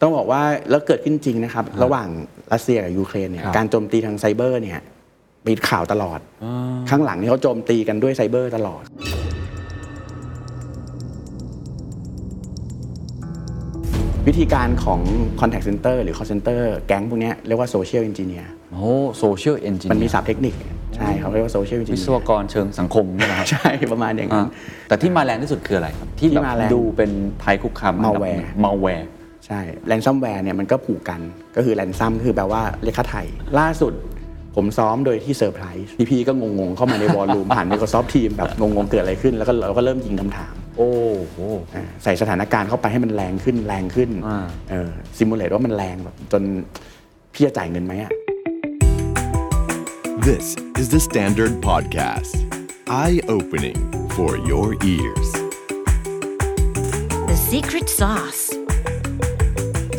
ต้องบอกว่าแล้วเกิดขึ้นจริงนะครับ ระหว่างรัสเซียกับยูเครนเนี่ยครับการโจมตีทางไซเบอร์เนี่ยมีข่าวตลอด ข้างหลังนี่เขาโจมตีกันด้วยไซเบอร์ตลอด วิธีการของ contact center หรือ call center แก๊งพวกเนี้ยเรียกว่า social engineer โอ้ social engiมันมีเนียศัพท์เทคนิคใช่เขาเรียกว่า social วิ engineer ศวกรเชิงสังคมนี่นะครับ ใช่ประมาณอย่างอ่านั้นแต่ที่มาแรงที่สุดคืออะไรครับ ที่ที่แบบมาแรงดูเป็นภัยคุกคามอันดับ Malware malware ใช่แ a นซัมแวร์เนี่ยมันก็ผูกกันก็คือแ a นซัมคือแปลว่าเรียกค่าไถ่ล่าสุดผมซ้อมโดยที่เซอร์ไพรส์พี่พีก็งงๆ เข้ามาใน war room ผ่าน Microsoft Teams แบบงงๆ เกิดอะไรขึ้น แล้วก็เราก็เริ่มยิงคำถาม โอ้โหอ่าใส่สถานการณ์เข้าไปให้มันแรงขึ้นแรงขึ้นอ่าเออ simulate ว่ามันแรงแบบจนพี่จะจ่ายเงินไหมอะ This is the Standard Podcast. Eye opening for your ears. The secret sauce.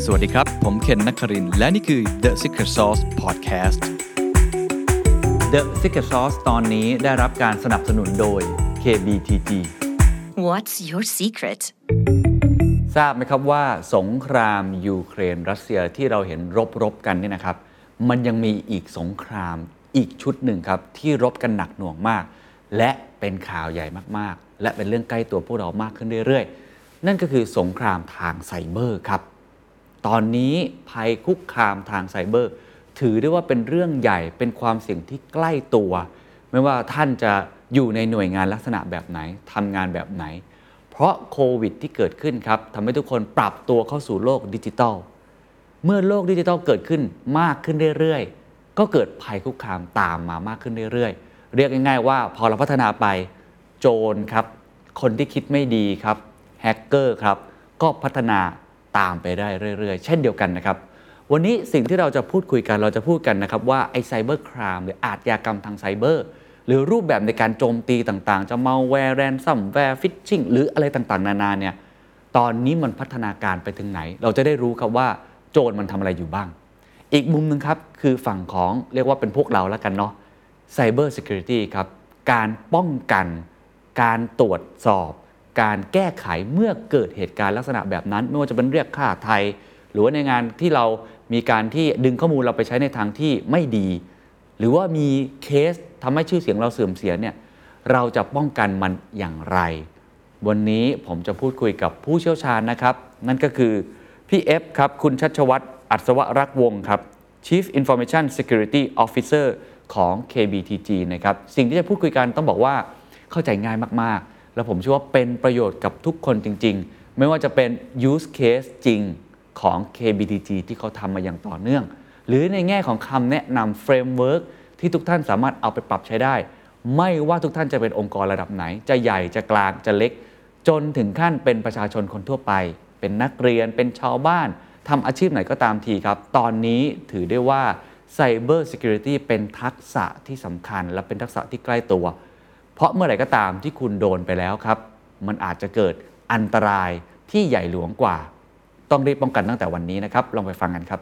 สวัสดีครับ ผมเคนนักครินทร์และนี่คือ The Secret Sauce Podcast The Secret Sauce ตอนนี้ได้รับการสนับสนุนโดย KBTG What's your secret? ทราบไหมครับว่าสงครามยูเครนรัสเซียที่เราเห็นรบรบกันเนี่ยนะครับ มันยังมีอีกสงครามอีกชุดหนึ่งครับ ที่รบกันหนักหน่วงมาก และเป็นข่าวใหญ่มากๆ และเป็นเรื่องใกล้ตัวพวกเรามากขึ้นเรื่อยๆ นั่นก็คือสงครามทางไซเบอร์ครับ ตอนนี้ภัยคุกคามทางไซเบอร์ ถือได้ว่าเป็นเรื่องใหญ่เป็นความเสี่ยงที่ใกล้ตัว ไม่ว่าท่านจะอยู่ในหน่วยงานลักษณะแบบไหนทำงานแบบไหน เพราะโควิดที่เกิดขึ้นครับทำให้ทุกคนปรับตัวเข้าสู่โลกดิจิทัล เมื่อโลกดิจิทัลเกิดขึ้นมากขึ้นเรื่อยๆ ก็เกิดภัยคุกคามตามมามากขึ้นเรื่อยๆ เรียกง่ายๆว่าพอเราพัฒนาไปโจรครับ คนที่คิดไม่ดีครับแฮกเกอร์ครับก็พัฒนา ตามไปได้เรื่อย ๆ เช่นเดียวกันนะครับ วันนี้สิ่งที่เราจะพูดคุยกันเราจะพูดกันนะครับว่าไอ้ cyber crime หรืออาชญากรรมทางไซเบอร์หรือรูปแบบในการโจมตีต่างๆ จะ malware ransomware phishing หรืออะไรต่างๆ นานาเนี่ยตอนนี้มันพัฒนาการไปถึงไหน เราจะได้รู้ครับว่าโจรมันทำอะไรอยู่บ้าง อีกมุมหนึ่งครับ คือฝั่งของเรียกว่าเป็นพวกเราแล้วกันเนาะ Cyber Security ครับ การป้องกัน การตรวจสอบ การแก้ไขเมื่อเกิดเหตุการณ์ลักษณะแบบนั้น ไม่ว่าจะเป็นเรียกค่าไทย หรือว่าในงานที่เรามีการที่ดึงข้อมูลเราไปใช้ในทางที่ไม่ดี หรือว่ามีเคสทำให้ชื่อเสียงเราเสื่อมเสียเนี่ยเราจะป้องกันมันอย่างไร วันนี้ผมจะพูดคุยกับผู้เชี่ยวชาญนะครับ นั่นก็คือพี่เอฟครับ คุณชัชวัตรอัศวรักวงศ์ครับ Chief Information Security Officer ของ KBTG นะครับ สิ่งที่จะพูดคุยกันต้องบอกว่าเข้าใจง่ายมาก แล้วผมเชื่อว่าเป็นประโยชน์กับทุกคนจริง ๆ ไม่ว่าจะเป็น use case จริงของ KBTG ที่เขาทำมาอย่างต่อเนื่อง หรือในแง่ของคำแนะนำ framework ที่ทุกท่านสามารถเอาไปปรับใช้ได้ ไม่ว่าทุกท่านจะเป็นองค์กรระดับไหน จะใหญ่จะกลางจะเล็ก จนถึงขั้นเป็นประชาชนคนทั่วไป เป็นนักเรียนเป็นชาวบ้านทำอาชีพไหนก็ตามทีครับ ตอนนี้ถือได้ว่า Cyber Security เป็นทักษะที่สำคัญ และเป็นทักษะที่ใกล้ตัว เพราะเมื่อไหร่ก็ตามที่คุณโดนไปแล้วครับ มันอาจจะเกิดอันตรายที่ใหญ่หลวงกว่า ต้องรีบป้องกันตั้งแต่วันนี้นะครับ ลองไปฟังกันครับ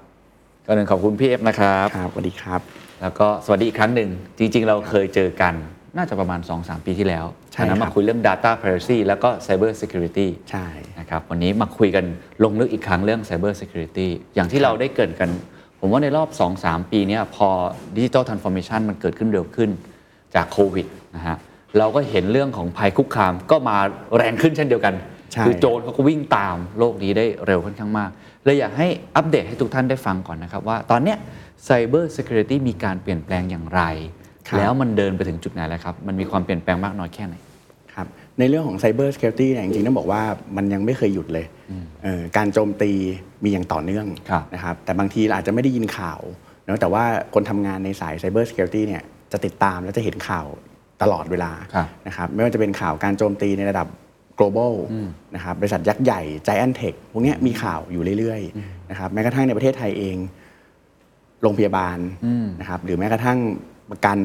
ก่อนอื่นขอบคุณพี่เอฟนะครับครับสวัสดีครับ แล้วก็สวัสดีอีกครั้งหนึ่งจริง ๆ เราเคยเจอกันน่าจะประมาณ 2-3 ปีที่แล้วใช่ตอนนั้นครัมาบคุยเรื่อง Data Privacy แล้วก็ Cyber Security ใช่นะครับวันนี้มาคุยกันลงลึกอีกครั้งเรื่อง Cyber Security อย่างที่เราได้เกรินกัน ผมว่าในรอบ 2-3 ปีเนี้ยพอ Digital Transformation มันเกิดขึ้นเร็วขึ้นจากโควิดนะฮะ เราก็เห็นเรื่องของภัยคุกคามก็มาแรงขึ้นเช่นเดียวกันใช่คือโจรเขาก็วิ่งตามโลกนี้ได้เร็วค่อนข้างมากเลยอยากให้อัปเดตให้ทุกท่านได้ฟังก่อนนะครับ ว่าตอนเนี้ย Cyber Security มีการเปลี่ยนแปลงอย่างไรครับแล้วมันเดินไปถึงจุดไหนแล้วครับ มันมีความเปลี่ยนแปลงมากน้อยแค่ไหนครับในเรื่องของ Cyber Security เนี่ยจริงๆต้องบอกว่ามันยังไม่เคยหยุดเลยเอ่อการโจมตีมีอย่างต่อเนื่องครับนะครับแต่บางทีเราอาจจะไม่ได้ยินข่าวเนอะแต่ว่าคนทำงานในสาย Cyber Security เนี่ยจะติดตามและจะเห็นข่าว ตลอดเวลาครับนะครับไม่ว่าจะเป็นข่าวการโจมตีในระดับ global นะครับบริษัทยักษ์ใหญ่ Giant Tech พวกเนี้ยมีข่าวอยู่เรื่อยๆนะครับแม้กระทั่งในประเทศไทยเอง โรงพยาบาลนะครับหรือแม้กระทั่งประกัน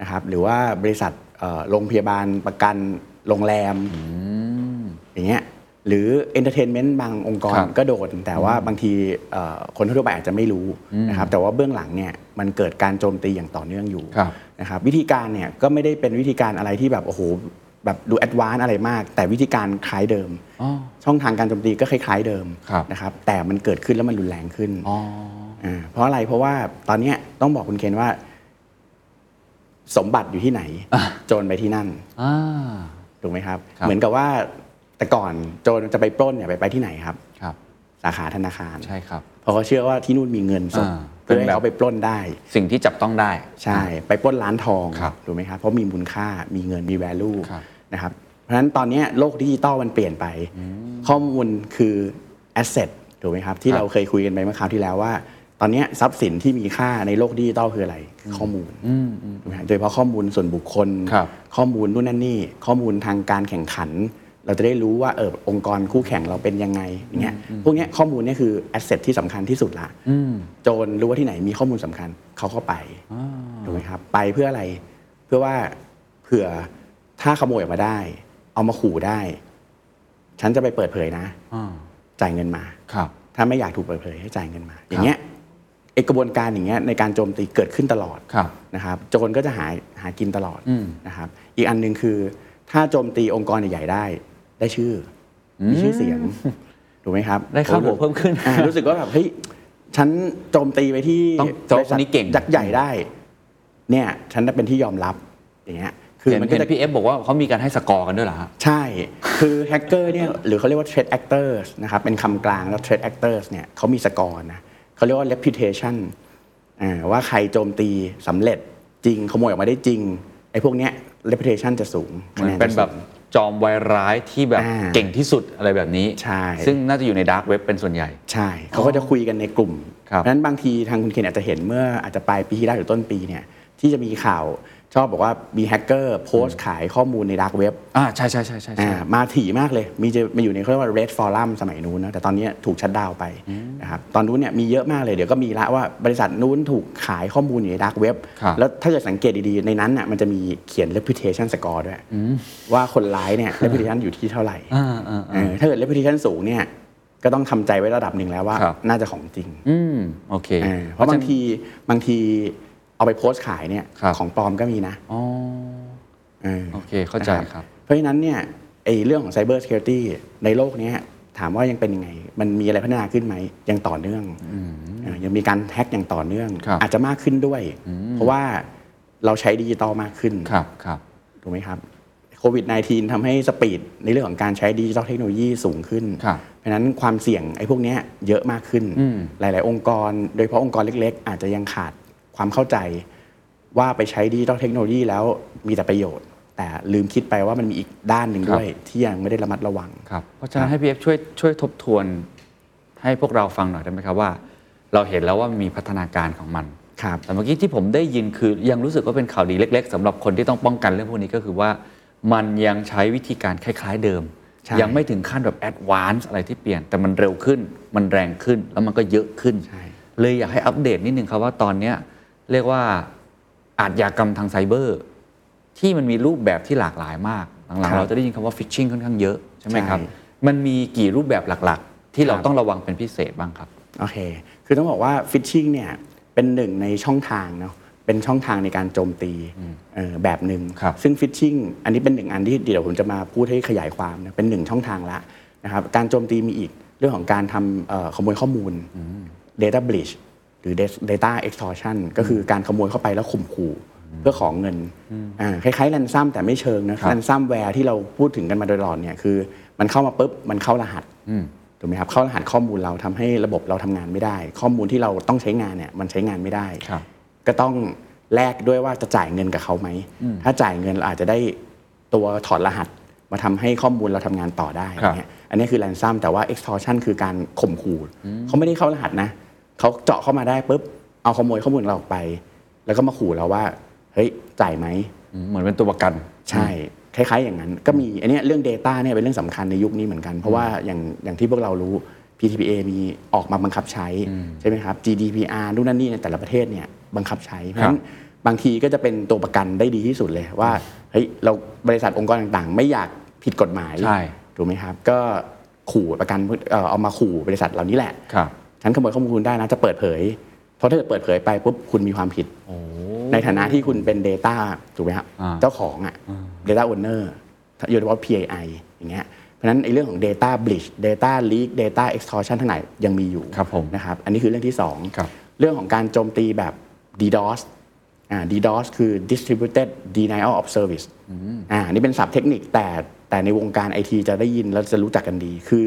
นะครับหรือว่าบริษัทเอ่อโรงพยาบาลประกันโรงแรมอย่างเงี้ย หรือ entertainment บางองค์กรครับก็โดน แต่ว่าบางทีเอ่อคนทั่วไปอาจจะไม่รู้นะครับแต่ว่าเบื้องหลังเนี่ยมันเกิดการโจมตีอย่างต่อเนื่องอยู่ครับ นะครับวิธีการเนี่ยก็ไม่ได้เป็นวิธีการอะไรที่แบบโอ้โหแบบดูแอดวานซ์อะไรมาก แต่วิธีการคล้ายเดิม อ๋อ ช่องทางการโจมตีก็คล้ายๆเดิมครับ นะครับแต่มันเกิดขึ้นแล้วมันรุนแรงขึ้น อ๋อ อ่าเพราะอะไรเพราะว่าตอนเนี้ยต้องบอกคุณเคนว่า สมบัติอยู่ที่ไหน โจรไปที่นั่น อ่า ถูกไหมครับ ครับ เหมือนกับว่า แต่ก่อนโจรจะไปปล้นเนี่ยไปไปที่ไหนครับ ครับ สาขาธนาคารใช่ครับ เพราะเขาเชื่อว่าที่นู่นมีเงินสดอ่าเพื่อเป็นให้แบบ เขาไปปล้นได้ สิ่งที่จับต้องได้ ใช่ ไปปล้นร้านทองครับถูกไหมครับ เพราะมีมูลค่ามีเงินมี value ครับนะครับ เพราะฉะนั้นตอนเนี้ยโลกดิจิตอลมันเปลี่ยนไป ข้อมูลคือ asset ถูกไหมครับ ที่ครับ เราเคยคุยกันไปเมื่อคราวที่แล้วว่า ตอนเนี้ยทรัพย์สินที่มีค่าในโลกดิจิตอลคืออะไรคือข้อมูลถูกไหมครับโดยเฉพาะข้อมูลส่วนบุคคล ครับข้อมูลนู่นนั่นนี่ ข้อมูลทางการแข่งขัน เราจะได้รู้ว่าเออองค์กรคู่แข่งเราเป็นยังไงอย่างเงี้ยพวกเนี้ยข้อมูลเนี่ยคือ asset ที่สำคัญที่สุดละอืมโจรรู้ว่าที่ไหนมีข้อมูลสำคัญเขาก็ไปถูกไหมครับไปเพื่ออะไรเพื่อว่าเผื่อถ้าขโมยออกมาได้ เอามาขู่ได้ ฉันจะไปเปิดเผยนะอ่าจ่ายเงินมาครับ ถ้าไม่อยากถูกเปิดเผยให้จ่ายเงินมา อย่างเงี้ยไอกระบวนการอย่างเงี้ยในการโจมตีเกิดขึ้นตลอดครับนะครับ โจรก็จะหาหากินตลอดอืมนะครับ อีกอันหนึ่งคือ ถ้าโจมตีองค์กรใหญ่ๆได้ ได้ชื่ออมีชื่อเสียงถูกไหมครับได้ค่าหัวเพิ่มขึ้น อ่ารู้สึกว่าแบบเฮ้ยฉันโจมตีไปที่ต้องโจมคนนี้เก่งยักษ์ใหญ่ได้ เนี่ย ฉันได้เป็นที่ยอมรับอย่างเงี้ยคือเห็นมันก็เห็นจะพี่เอฟบอกว่าเขามีการให้สกอร์กันด้วยเหรอฮะใช่ คือแฮกเกอร์เนี่ยหรือเขาเรียกว่า threat actors นะครับ เป็นคำกลางแล้ว threat actors เนี่ยเขามีสกอร์นะเขาเรียกว่า reputation อ่าว่าใครโจมตีสำเร็จจริงขโมยออกมาได้จริงไอ้พวกเนี้ย reputation จะสูงเหมือนคะเป็นจะแบสูบง จอมวายร้ายที่แบบอ่าเก่งที่สุดอะไรแบบนี้ ใช่ ซึ่งน่าจะอยู่ใน dark web เป็นส่วนใหญ่ ใช่ เขาก็จะคุยกันในกลุ่มครับเพราะฉะนั้นบางทีทางคุณเคนอาจจะเห็นเมื่ออาจจะปลายปีที่แล้วหรือต้นปีเนี่ยที่จะมีข่าว ชอบบอกว่ามีแฮกเกอร์โพสต์ขายข้อมูลใน dark webอ่าใช่ใช่ใช่ใช่ใช่อ่ามาถี่มากเลย มีจะมาอยู่ในเขาเรียกว่า Raid Forum สมัยนู้นนะแต่ตอนนี้ถูก shutdown ไปนะครับตอนนู้นเนี่ยมีเยอะมากเลยเดี๋ยวก็มีละว่าบริษัทนู้นถูกขายข้อมูลอยู่ในดักเว็บครับแล้วถ้าเกิดสังเกตดีๆ ในนั้นน่ะมันจะมีเขียน reputation score ด้วยว่าคนร้ายเนี่ย reputation อยู่ที่เท่าไหร่อ่าอ่าเออถ้าเกิด reputation สูงเนี่ยก็ต้องทำใจไว้ระดับหนึ่งแล้วว่าครับน่าจะของจริงอืมโอเคเออเพราะบางทีบางที เอาไปโพสต์ขายเนี่ยครับ ของปลอมก็มีนะอ๋อเออ โอเคเข้าใจนะครับ เพราะฉะนั้นเนี่ยไอ้เรื่องของ Cyber Security ในโลกเนี้ยถามว่ายังเป็นยังไง มันมีอะไรพัฒนาขึ้นไหม ยังต่อเนื่องเออยังมีการแฮ็กอย่างต่อเนื่อง ครับอาจจะมากขึ้นด้วย เพราะว่าเราใช้ดิจิตอลมากขึ้น ครับครับถูกไหมครับโควิด -19 ทำให้ speed ในเรื่องของการใช้ดิจิทัลเทคโนโลยีสูงขึ้น ครับเพราะฉะนั้นความเสี่ยงไอ้พวกเนี้ยเยอะมากขึ้น อืม หลาย ๆ องค์กร โดยเฉพาะองค์กรเล็ก ๆ อาจจะยังขาด ความเข้าใจว่าไปใช้ดิจิทัลเทคโนโลยีแล้วมีแต่ประโยชน์ แต่ลืมคิดไปว่ามันมีอีกด้านหนึ่งด้วย ที่ยังไม่ได้ระมัดระวังครับเพราะฉะนั้นให้พี่เอฟช่วยช่วยทบทวนให้พวกเราฟังหน่อยได้ไหมครับว่า เราเห็นแล้วว่ามีพัฒนาการของมันครับแต่เมื่อกี้ที่ผมได้ยินคือยังรู้สึกว่าเป็นข่าวดีเล็ก ๆสำหรับคนที่ต้องป้องกันเรื่องพวกนี้ก็คือว่ามันยังใช้วิธีการคล้าย ๆเดิมใช่ยังไม่ถึงขั้นแบบ advance อะไรที่เปลี่ยน แต่มันเร็วขึ้น มันแรงขึ้นแล้วมันก็เยอะขึ้นใช่เลยอยากให้อัปเดตนิดนึงครับว่าตอนเนี้ย เรียกว่าอาชญากรรมทางไซเบอร์ ที่มันมีรูปแบบที่หลากหลายมากหลังๆเราจะได้ยินคำว่าฟิชชิงค่อนข้างเยอะใช่ไหมครับ มันมีกี่รูปแบบหลักๆ ที่เราต้องระวังเป็นพิเศษบ้างครับโอเค คือต้องบอกว่าฟิชชิงเนี่ยเป็นหนึ่งในช่องทางเนาะเป็นช่องทางในการโจมตีเอ่อแบบหนึ่งครับซึ่งฟิชชิงอันนี้เป็นหนึ่งอันที่เดี๋ยวผมจะมาพูดให้ขยายความนะเป็นหนึ่งช่องทางละนะครับการโจมตีมีอีกเรื่องของการทำเอ่อขโมยข้อมูล data breach หรือ data extortion ก็คือการขโมยเข้าไปแล้วข่มขู่เพื่อของเงินอ่าคล้ายๆ ransom แต่ไม่เชิงนะครับ ransomware ที่เราพูดถึงกันมาโดยตลอดเนี่ยคือ มันเข้ามาปุ๊บมันเข้ารหัสถูกไหมครับเข้ารหัสข้อมูลเราทำให้ระบบเราทำงานไม่ได้ ข้อมูลที่เราต้องใช้งานเนี่ยมันใช้งานไม่ได้ครับก็ต้องแลกด้วยว่าจะจ่ายเงินกับเขาไหมถ้าจ่ายเงินเราอาจจะได้ตัวถอดรหัสมาทำให้ข้อมูลเราทำงานต่อได้ครับเนี่ยอันนี้คือ ransom แต่ว่า extortion คือการข่มขู่เขาไม่ได้เข้ารหัสนะ เขาเจาะเข้ามาได้ปุ๊บเอาขโมยข้อมูลเราออกไป แล้วก็มาขู่เราว่าเฮ้ยจ่ายไหมอืมเหมือนเป็นตัวประกัน ใช่คล้ายๆอย่างนั้น ก็มีอันเนี้ยเรื่อง Data เนี่ยเป็นเรื่องสำคัญในยุคนี้เหมือนกัน เพราะว่าอย่างอย่างที่พวกเรารู้ PTPA มีออกมาบังคับใช้ใช่ไหมครับ GDPR นู่นนั่นนี่ในแต่ละประเทศเนี่ยบังคับใช้เพราะฉะนั้นบางทีก็จะเป็นตัวประกันได้ดีที่สุดเลยว่าเฮ้ยเราบริษัทองค์กรต่างๆ ไม่อยากผิดกฎหมายใช่ถูกไหมครับ ก็ขู่ประกันเอ่อเอามาขู่บริษัทเหล่านี้แหละครับ ฉันขโมยข้อมูลคุณได้นะจะเปิดเผย เพราะถ้าเกิดเปิดเผยไปปุ๊บคุณมีความผิด ในฐานะที่คุณเป็น Data ถูกไหมครับอ่าเจ้าของอะ Data Owner โดยเฉพาะ PAI อย่างเงี้ยเพราะฉะนั้นไอ้เรื่องของ data breach data leak data extortion ทั้งหลายยังมีอยู่ครับผมนะครับอันนี้คือเรื่องที่สองครับเรื่องของการโจมตีแบบ DDoS อ่า DDoS คือ distributed denial of service อ่าอันนี่เป็นศัพท์เทคนิคแต่ แต่ในวงการไอทีจะได้ยินแล้วจะรู้จักกันดี คือ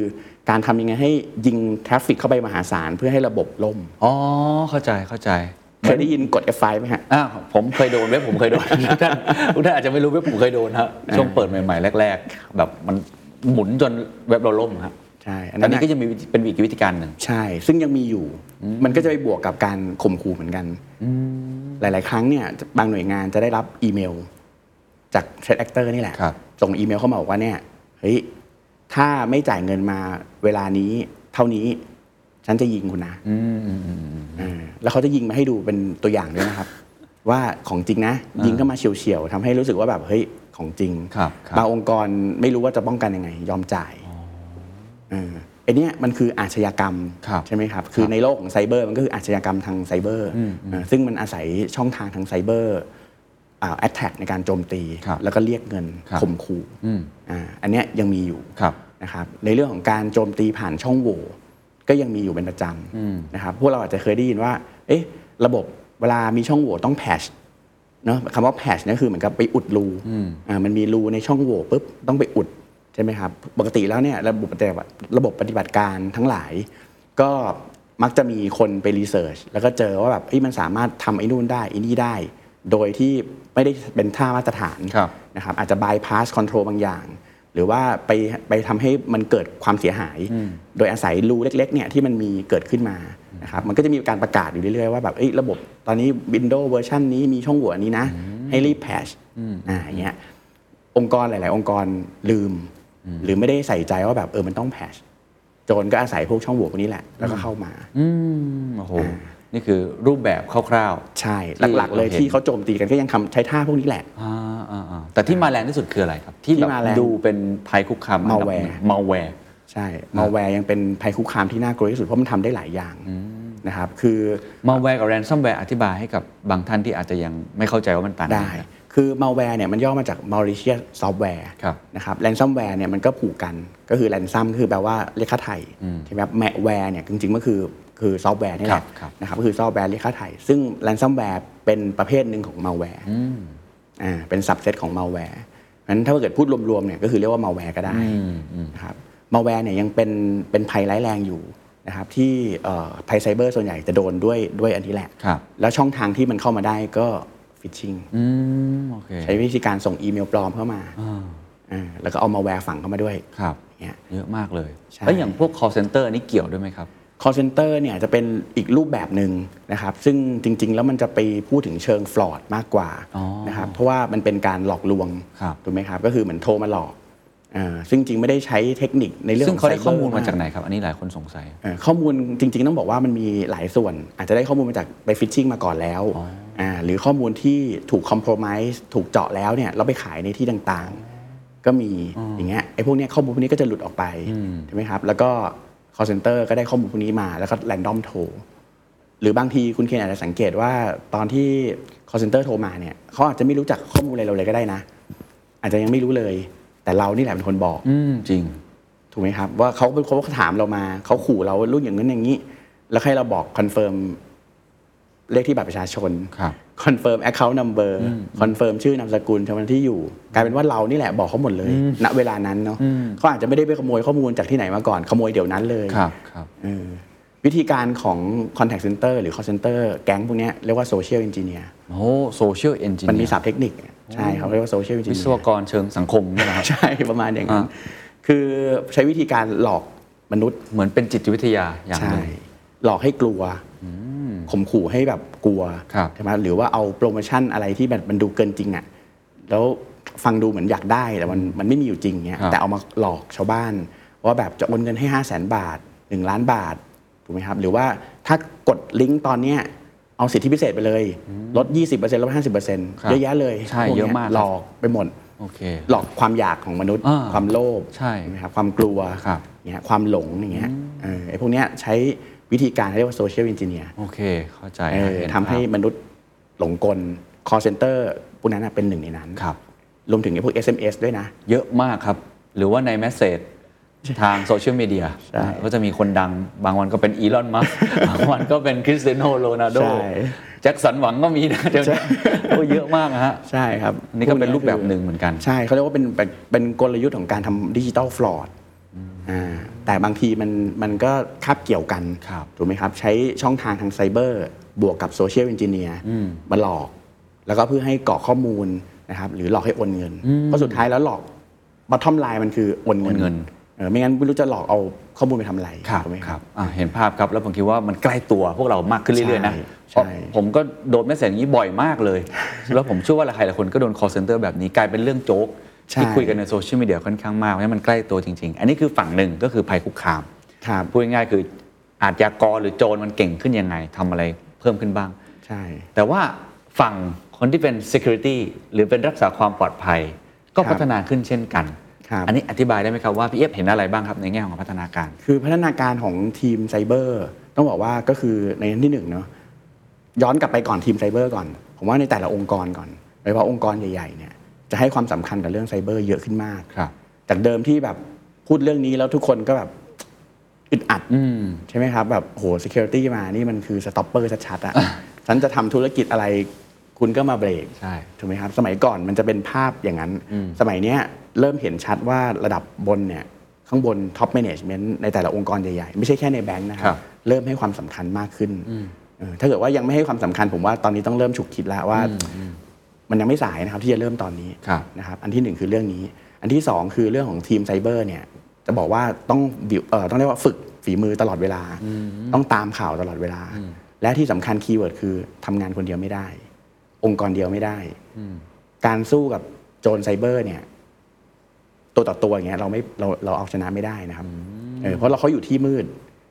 การทำยังไงให้ยิงทราฟฟิกเข้าไปมหาศาลเพื่อให้ระบบล่มอ๋อเข้าใจเข้าใจเคยได้ยินกด F5 ไหมฮะอ่าผมเคยโดนเว็บผมเคยโดนทุกท่านทุกท่านอาจจะไม่รู้เว็บผมเคยโดนฮะช่วงเปิดใหม่ ๆ แรก ๆ แบบมันหมุนจนเว็บเราล่มฮะใช่อันอันั้นนนี้น่ะก็จะมีวิธีเป็นอีกวิธีการหนึ่งใช่ ซึ่งยังมีอยู่ มันก็จะไปบวกกับการข่มขู่เหมือนกัน หลาย ๆ ครั้งเนี่ยบางหน่วยงานจะได้รับอีเมล จาก threat actor นี่แหละครับส่งอีเมลเข้ามาบอกว่าเนี่ยเฮ้ยถ้าไม่จ่ายเงินมาเวลานี้เท่านี้ ฉันจะยิงคุณนะอ่าแล้วเขาจะยิงมาให้ดูเป็นตัวอย่างด้วยนะครับ ว่าของจริงนะ ยิงเข้ามาเฉียวๆทำให้รู้สึกว่าแบบเฮ้ยของจริงครับครับบางองค์กรไม่รู้ว่าจะป้องกันยังไง ยอมจ่ายเออไอเนี้ยมันคืออาชญากรรมครับใช่ไหมครับ คือในโลกของไซเบอร์มันก็คืออาชญากรรมทางไซเบอร์อ่าซึ่งมันอาศัยช่องทางทางไซเบอร์ attack ในการโจมตีครับแล้วก็เรียกเงินครับข่มขู่อ่าอันเนี้ยยังมีอยู่ครับนะครับในเรื่องของการโจมตีผ่านช่องโหว่ก็ยังมีอยู่เป็นประจำนะครับพวกเราอาจจะเคยได้ยินว่า เอ๊ะ ระบบเวลามีช่องโหว่ต้อง patch เนาะคำว่า patch เนี่ยคือเหมือนกับไปอุดรูอ่ามันมีรูในช่องโหว่ปุ๊บต้องไปอุดใช่ไหมครับปกติแล้วเนี่ยระบบปฏิบัติระบบปฏิบัติการทั้งหลาย ก็มักจะมีคนไปรีเสิร์ชแล้วก็เจอว่าแบบเอ้ยมันสามารถทำไอ้นู่นได้ไอ้นี่ได้ โดยที่ ไม่ได้เป็นท่ามาตรฐานครับนะครับอาจจะ bypass control บางอย่าง หรือว่าไปไปทำให้มันเกิดความเสียหาย โดยอาศัยรูเล็กๆเนี่ยที่มันมีเกิดขึ้นมานะครับมันก็จะมีการประกาศอยู่เรื่อยๆว่าแบบเอ้ยระบบตอนนี้ Windows เวอร์ชันนี้มีช่องโหว่อันนี้นะ ให้รีบแพชอ่าอย่างเงี้ยองค์กรหลาย ๆ องค์กรลืม หรือไม่ได้ใส่ใจว่าแบบเออมันต้องแพชโจรก็อาศัยพวกช่องโหว่พวกนี้แหละ แล้วก็เข้ามาอืมโอ้โห นี่คือรูปแบบคร่าวๆ ใช่ที่หลักๆเลยเราเห็นที่เขาโจมตีกันก็ยังทำใช้ท่าพวกนี้แหละ อ่าอ่าอ่าแต่ที่มาแรงที่สุดคืออะไรครับ ที่ที่แบบมาแรง ดูเป็นภัยคุกคามอันดับหนึ่ง malware malware ใช่มาแวร์ยังเป็นภัยคุกคามที่น่ากลัวที่สุด เพราะมันทำได้หลายอย่างนะครับคือ malware กับ ransomware อธิบายให้กับบางท่านที่อาจจะยังไม่เข้าใจว่ามันต่างกันได้คือ malware เนี่ยมันย่อมาจาก malicious software ครับนะครับ ransomware เนี่ยมันก็ผูกกัน ก็คือ ransom คือแปลว่าเรียกค่าไถ่ใช่ไหมครับ malware เนี่ยจริงๆก็คือ คือซอฟต์แวร์นี่แหละครับครับนะครับก็คือซอฟต์แวร์เรียกค่าไถ่ซึ่ง ransomware เป็นประเภทหนึ่งของ malware อ่าเป็น subset ของ malware งั้นถ้าเกิดพูดรวมๆเนี่ยก็คือเรียกว่า malware ก็ได้นะครับ malware เนี่ยยังเป็นเป็นภัยร้ายแรงอยู่นะครับที่เอ่อภัยไซเบอร์ส่วนใหญ่จะโดนด้วยด้วยอันนี้แหละครับแล้วช่องทางที่มันเข้ามาได้ก็ฟิชชิงอืมโอเคใช้วิธีการส่งอีเมลปลอมเข้ามาอ่าแล้วก็เอามาแวร์ฝังเข้ามาด้วยครับเนี่ยเยอะมากเลยใช่แล้วอย่างพวก call center อันนี้เกี่ยวด้วยไหมครับ call center เนี่ยจะเป็นอีกรูปแบบหนึ่งนะครับซึ่งจริง ๆ แล้วมันจะไปพูดถึงเชิงฟลอดมากกว่าอ๋อนะครับเพราะว่ามันเป็นการหลอกลวงครับถูกไหมครับก็คือเหมือนโทรมาหลอกอ่าซึ่งจริงไม่ได้ใช้เทคนิคในเรื่องซึ่งเขาได้ไซบร์ข้อมูลมาจากไหนครับ อันนี้หลายคนสงสัยเอ่อข้อมูลจริง ๆ ต้องบอกว่ามันมีหลายส่วน อาจจะได้ข้อมูลมาจากไปฟิชชิงมาก่อนแล้วาหรือข้อมูลที่ถูกคอม p r o m i s e ถูกเจาะแล้วเนี่ยเราไปขายในที่ต่างๆ ก็มีอย่างเงี้ยไอ้พวกเนี้ยข้อมูลพวกนี้ก็จะหลุดออกไปใช่ไหมครับแล้วก็ call center ก็ได้ข้อมูลพวกนี้มาแล้วก็ random โทรหรือบางทีคุณเคนอาจจะสังเกตว่าตอนที่ call center โทรมาเนี่ยเขาอาจจะไม่รู้จักข้อมูลอะไรเราเลยก็ได้นะ อาจจะยังไม่รู้เลย แต่เรานี่แหละเป็นคนบอกอืมจริงถูกไหมครับว่าเขาเป็นคนเขาถามเรามาเขาขู่เราว่ารุ่นอย่างนั้นอย่างนี้ แล้วให้เราบอก confirm เลขที่บัตรประชาชนครับ confirm account number confirm ชื่อนามสกุลชำวันที่อยู่ กลายเป็นว่าเรานี่แหละบอกเขาหมดเลย ณเวลานั้นเนาะเขาอาจจะไม่ได้ไปขโมยข้อมูลจากที่ไหนมาก่อนขโมยเดี๋ยวนั้นเลยครับครับเออวิธีการของ contact center หรือ call center แก๊งพวกเนี้ยเรียกว่า social engineer โอ้ social engineer มันมีศัพท์เทคนิค ใช่เขาเรียกว่า social วิ engineer ศวกรเชิงสังคมนี่นะครับ ใช่ ประมาณอย่างนั้นอ่าคือใช้วิธีการหลอกมนุษย์ เหมือนเป็นจิตวิทยาอย่างหใช่นึ่งหลอกให้กลัว ข่มขู่ให้แบบกลัวครับใช่ไหมหรือว่าเอาโปรโมชั่นอะไรที่แบบมันดูเกินจริงอะ่ะแล้วฟังดูเหมือนอยากได้แต่มันมันไม่มีอยู่จริงเนี้ยครับแต่เอามาหลอกชาวบ้านว่าแบบจะโอนเงินให้ 5 0 0แสนบาท 1 ล้านบาทถูกไหมครับ หรือว่าถ้ากดลิงก์ตอนเนี้ยเอาสิทธิพิเศษไปเลย ลด 20%ลด 50%ครับเยอะแยะเลยใช่พวเยอะมากครับหลอกไปหมดโอเคหลอกความอยากของมนุษย์อ่าความโลภใช่ไหมครับความกลัวครับเนี่ยความหลงอย่างเงี้ยเออไอ้พวกเนี้ยใช้ วิธีการเรียกว่าโซเชียล n ิ i เนียโอเค เข้าใจเออเนทำให้ภาพมนุษย์หลงกล call center พวกนั้นนะเป็นหนึ่งในนั้นครับรวมถึงไอ้พวก SMS ด้วยนะ เยอะมากครับ หรือว่าใน message ทางโซเชียลมีเดียใช่ก็จะมีคนดัง บางวันก็เป็นอีลอน มัสก์บางวันก็เป็นคริสเตียโนโรนัลโดใช่แจ็คสันหวังก็มีนะเดี๋ยวนี้โอ้เยอะมากนะฮะ ใช่ครับอันนี่ก็เป็นพวรูปแบบหนึ่งเหมือนกัน ใช่เขาเรียกว่าเป็นเป็นเป็นกลยุทธ์ของการทำดิจิ t a ลฟลอดอ่า แต่บางทีมันมันก็คาบเกี่ยวกันครับถูกไหมครับใช้ช่องทางทางไซเบอร์ บวกกับ social engineerมาหลอก แล้วก็เพื่อให้กรอกข้อมูลนะครับหรือหลอกให้โอนเงิน เพราะสุดท้ายแล้วหลอก bottom line มันคือโอนเงินโอนเงินเออไม่งั้นไม่รู้จะหลอกเอาข้อมูลไปทำอะไรถูกไหมครับอะเห็นภาพครับ แล้วผมคิดว่ามันใกล้ตัวพวกเรามากขึ้นเรื่อยๆนะใช่เพราะใช่ผมก็โดน message อย่างนี้บ่อยมากเลย แล้วผมเชื่อว่าหลายๆหลายคนก็โดน call center แบบนี้กลายเป็นเรื่องโจ๊กใช่ ที่คุยกันในโซเชียลมีเดียค่อนข้างมากเพราะฉะนั้นมันใกล้ตัวจริง ๆ อันนี้คือฝั่งหนึ่งก็คือภัยคุกคามครับพูดง่ายๆคืออาชญากรหรือโจรมันเก่งขึ้นยังไงทำอะไรเพิ่มขึ้นบ้าง ใช่ แต่ว่าฝั่งคนที่เป็น security หรือเป็นรักษาความปลอดภัย ก็ครับพัฒนาขึ้นเช่นกันครับอันนี้อธิบายได้ไหมครับว่าพี่เอฟเห็นอะไรบ้างครับในแง่ของพัฒนาการ คือพัฒนาการของทีมไซเบอร์ต้องบอกว่าก็คือในอันที่หนึ่งเนาะย้อนกลับไปก่อนทีมไซเบอร์ก่อน ผมว่าในแต่ละองค์กรก่อนโดยเฉพาะองค์กรใหญ่ๆเนี่ย จะให้ความสำคัญกับเรื่องไซเบอร์เยอะขึ้นมากครับ จากเดิมที่แบบพูดเรื่องนี้แล้วทุกคนก็แบบอึดอัดอืมใช่ไหมครับ แบบโห security มานี่มันคือ stopper ชัดๆอะฉันจะทำธุรกิจอะไรคุณก็มาเบรกใช่ถูกไหมครับ สมัยก่อนมันจะเป็นภาพอย่างนั้น สมัยเนี้ยเริ่มเห็นชัดว่าระดับบนเนี่ยข้างบน top management ในแต่ละองค์กรใหญ่ๆ ไม่ใช่แค่ในแบงค์นะครับครับเริ่มให้ความสำคัญมากขึ้นเออถ้าเกิดว่ายังไม่ให้ความสำคัญผมว่าตอนนี้ต้องเริ่มฉุกคิดแล้วว่า มันยังไม่สายนะครับที่จะเริ่มตอนนี้ครับนะครับอันที่หนึ่งคือเรื่องนี้ อันที่สองคือเรื่องของทีมไซเบอร์เนี่ยจะบอกว่าต้องบิวเอ่อต้องเรียกว่าฝึกฝีมือตลอดเวลา ต้องตามข่าวตลอดเวลา และที่สำคัญ keyword คือทำงานคนเดียวไม่ได้ องค์กรเดียวไม่ได้ การสู้กับโจรไซเบอร์เนี่ยตัวต่อตัวอย่างเงี้ยเราไม่เราเราเอาชนะไม่ได้นะครับเออเพราะเราเขาอยู่ที่มืด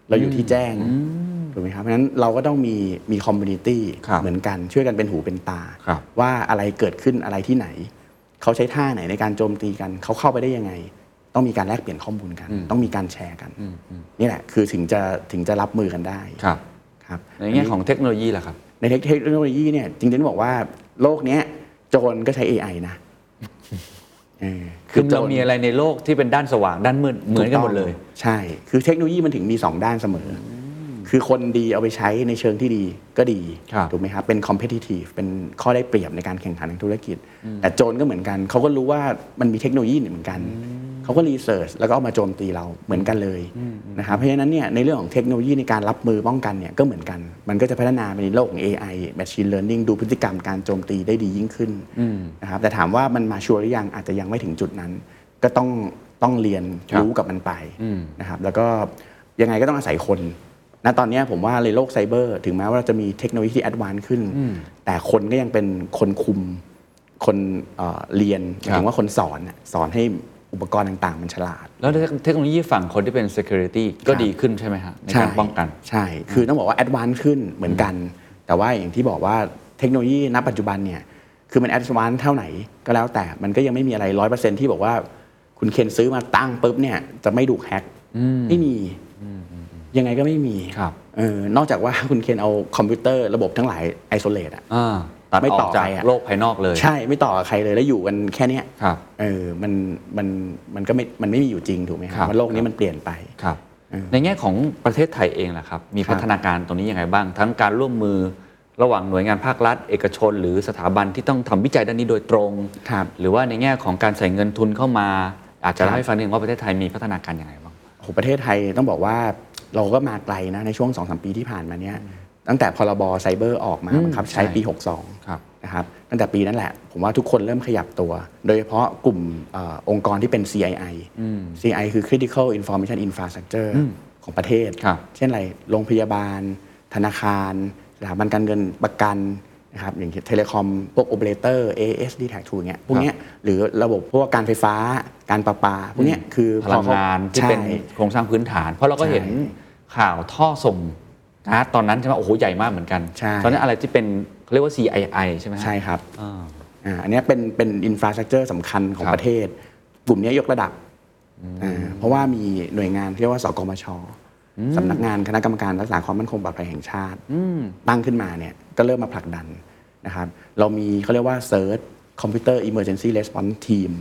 เราอยู่ที่แจ้ง ถูกไหมครับเพราะฉะนั้นเราก็ต้องมีมี community ครับเหมือนกันช่วยกันเป็นหูเป็นตา ครับ ว่าอะไรเกิดขึ้นอะไรที่ไหน เขาใช้ท่าไหนในการโจมตีกัน เขาเข้าไปได้ยังไง ต้องมีการแลกเปลี่ยนข้อมูลกัน ต้องมีการแชร์กันนี่แหละคือถึงจะถึงจะรับมือกันได้ครับ ครับ ในแง่ของเทคโนโลยีล่ะครับ ในเทคโนโลยีเนี่ยจริงๆต้องบอกว่าโลกเนี้ยโจรก็ใช้ AI นะเออคือโจเรามีอะไรในโลกที่เป็นด้านสว่างด้านมืดเหมือนกันหมดเลยใช่ คือเทคโนโลยีมันถึงมี 2 ด้านเสมออ คือคนดีเอาไปใช้ในเชิงที่ดีก็ดีครับถูกไหมครับเป็น competitive เป็นข้อได้เปรียบในการแข่งขันทางธุรกิจ แต่โจรก็เหมือนกัน เขาก็รู้ว่ามันมีเทคโนโลยีเหมือนกัน เขาก็รีเสิร์ชแล้วก็เอามาโจมตีเราเหมือนกันเลยนะครับเพราะฉะนั้นเนี่ยในเรื่องของเทคโนโลยีในการรับมือป้องกันเนี่ยก็เหมือนกัน มันก็จะพัฒนาไปในโลกของ AI machine learning ดูพฤติกรรมการโจมตีได้ดียิ่งขึ้นนะครับแต่ถามว่ามันมาชัวร์หรือยังอาจจะยังไม่ถึงจุดนั้น ก็ต้องต้องเรียนครับรู้กับมันไปนะครับแล้วก็ยังไงก็ต้องอาศัยคน ณตอนเนี้ยผมว่าในโลกไซเบอร์ถึงแม้ว่าเราจะมีเทคโนโลยีที่ advance ขึ้น แต่คนก็ยังเป็นคนคุมคนเอ่อเรียนหมายถึงว่าคนสอนน่ะสอนให้อุปกรณ์ต่างๆ มันฉลาด แล้วเทคโนโลยีฝั่งคนที่เป็น security ก็ครับดีขึ้นใช่ไหมฮะในการป้องกัน ใช่ คือต้องบอกว่าแอดวานซ์ขึ้นเหมือนกัน แต่ว่าอย่างที่บอกว่าเทคโนโลยีณปัจจุบันเนี่ยคือมัน advance เท่าไหนก็แล้วแต่มันก็ยังไม่มีอะไรร้อยเปอร์เซ็นที่บอกว่า คุณเคนซื้อมาตั้งปุ๊บเนี่ยจะไม่ถูกแฮ็กไม่มี ยังไงก็ไม่มีครับเออนอกจากว่าคุณเคนเอาคอมพิวเตอร์ระบบทั้งหลาย isolate อะอ่าตัดไม่ต่อออกจากใครอะโลกภายนอกเลย ใช่ไม่ต่อกับใครเลยแล้วอยู่กันแค่เนี้ยครับเออมันมันมันก็ไม่มันไม่มีอยู่จริงถูกไหมคครัรับบมันโลกนี้มันเปลี่ยนไปครับเออในแง่ของประเทศไทยเองล่ะครับมีครับพัฒนาการตรงนี้ยังไงบ้าง ทั้งการร่วมมือระหว่างหน่วยงานภาครัฐ เอกชน หรือสถาบันที่ต้องทำวิจัยด้านนี้โดยตรงครับหรือว่าในแง่ของการใส่เงินทุนเข้ามา อาจจะครับเล่าให้ฟังนิดนึงว่าประเทศไทยมีพัฒนาการยังไงบ้างโอ้โหประเทศไทยต้องบอกว่า เราก็มาไกลนะในช่วง2อสปีที่ผ่านมาเนี้ยตั้งแต่พรบไซเบอร์ออกมาอืมบังคับใช้ใช่ปีครับ62นะครับตั้งแต่ปีนั้นแหละ ผมว่าทุกคนเริ่มขยับตัว โดยเฉพาะกลุ่มเออองค์กรที่เป็น CII CII คือ Critical Information Infrastructure ของประเทศครับเช่นอะไรโรงพยาบาล ธนาคารสถาบันการเงินประกันนะครับอย่างเทเลคอม พวกโอเปอเรเตอร์ AS d t a c ทูเงี้ยพวกเนี้ยหรือระบบพวกการไฟฟ้าการประปา พวกเนี้ยคือพลังงานที่เป็นใช่โครงสร้างพื้นฐาน เพราะเราก็เห็นใช่ ข่าวท่อส่งก๊าซตอนนั้นใช่ไหมโอ้โหใหญ่มากเหมือนกันใช่ตอนนั้นอะไรที่เป็นเขาเรียกว่า CII ใช่ไหมฮะใช่ครับอ่าอ่าอันเนี้ยเป็นเป็น infrastructure สำคัญของครับประเทศ กลุ่มเนี้ยยกระดับอ่าเพราะว่ามีหน่วยงานที่เรียกว่าสกมชสำนักงานคณะกรรมการรักษาความมั่นคงปลอดภัยแห่งชาติตั้งขึ้นมาเนี่ยก็เริ่มมาผลักดันนะครับ เรามีเขาเรียกว่า CERT Computer Emergency Response Team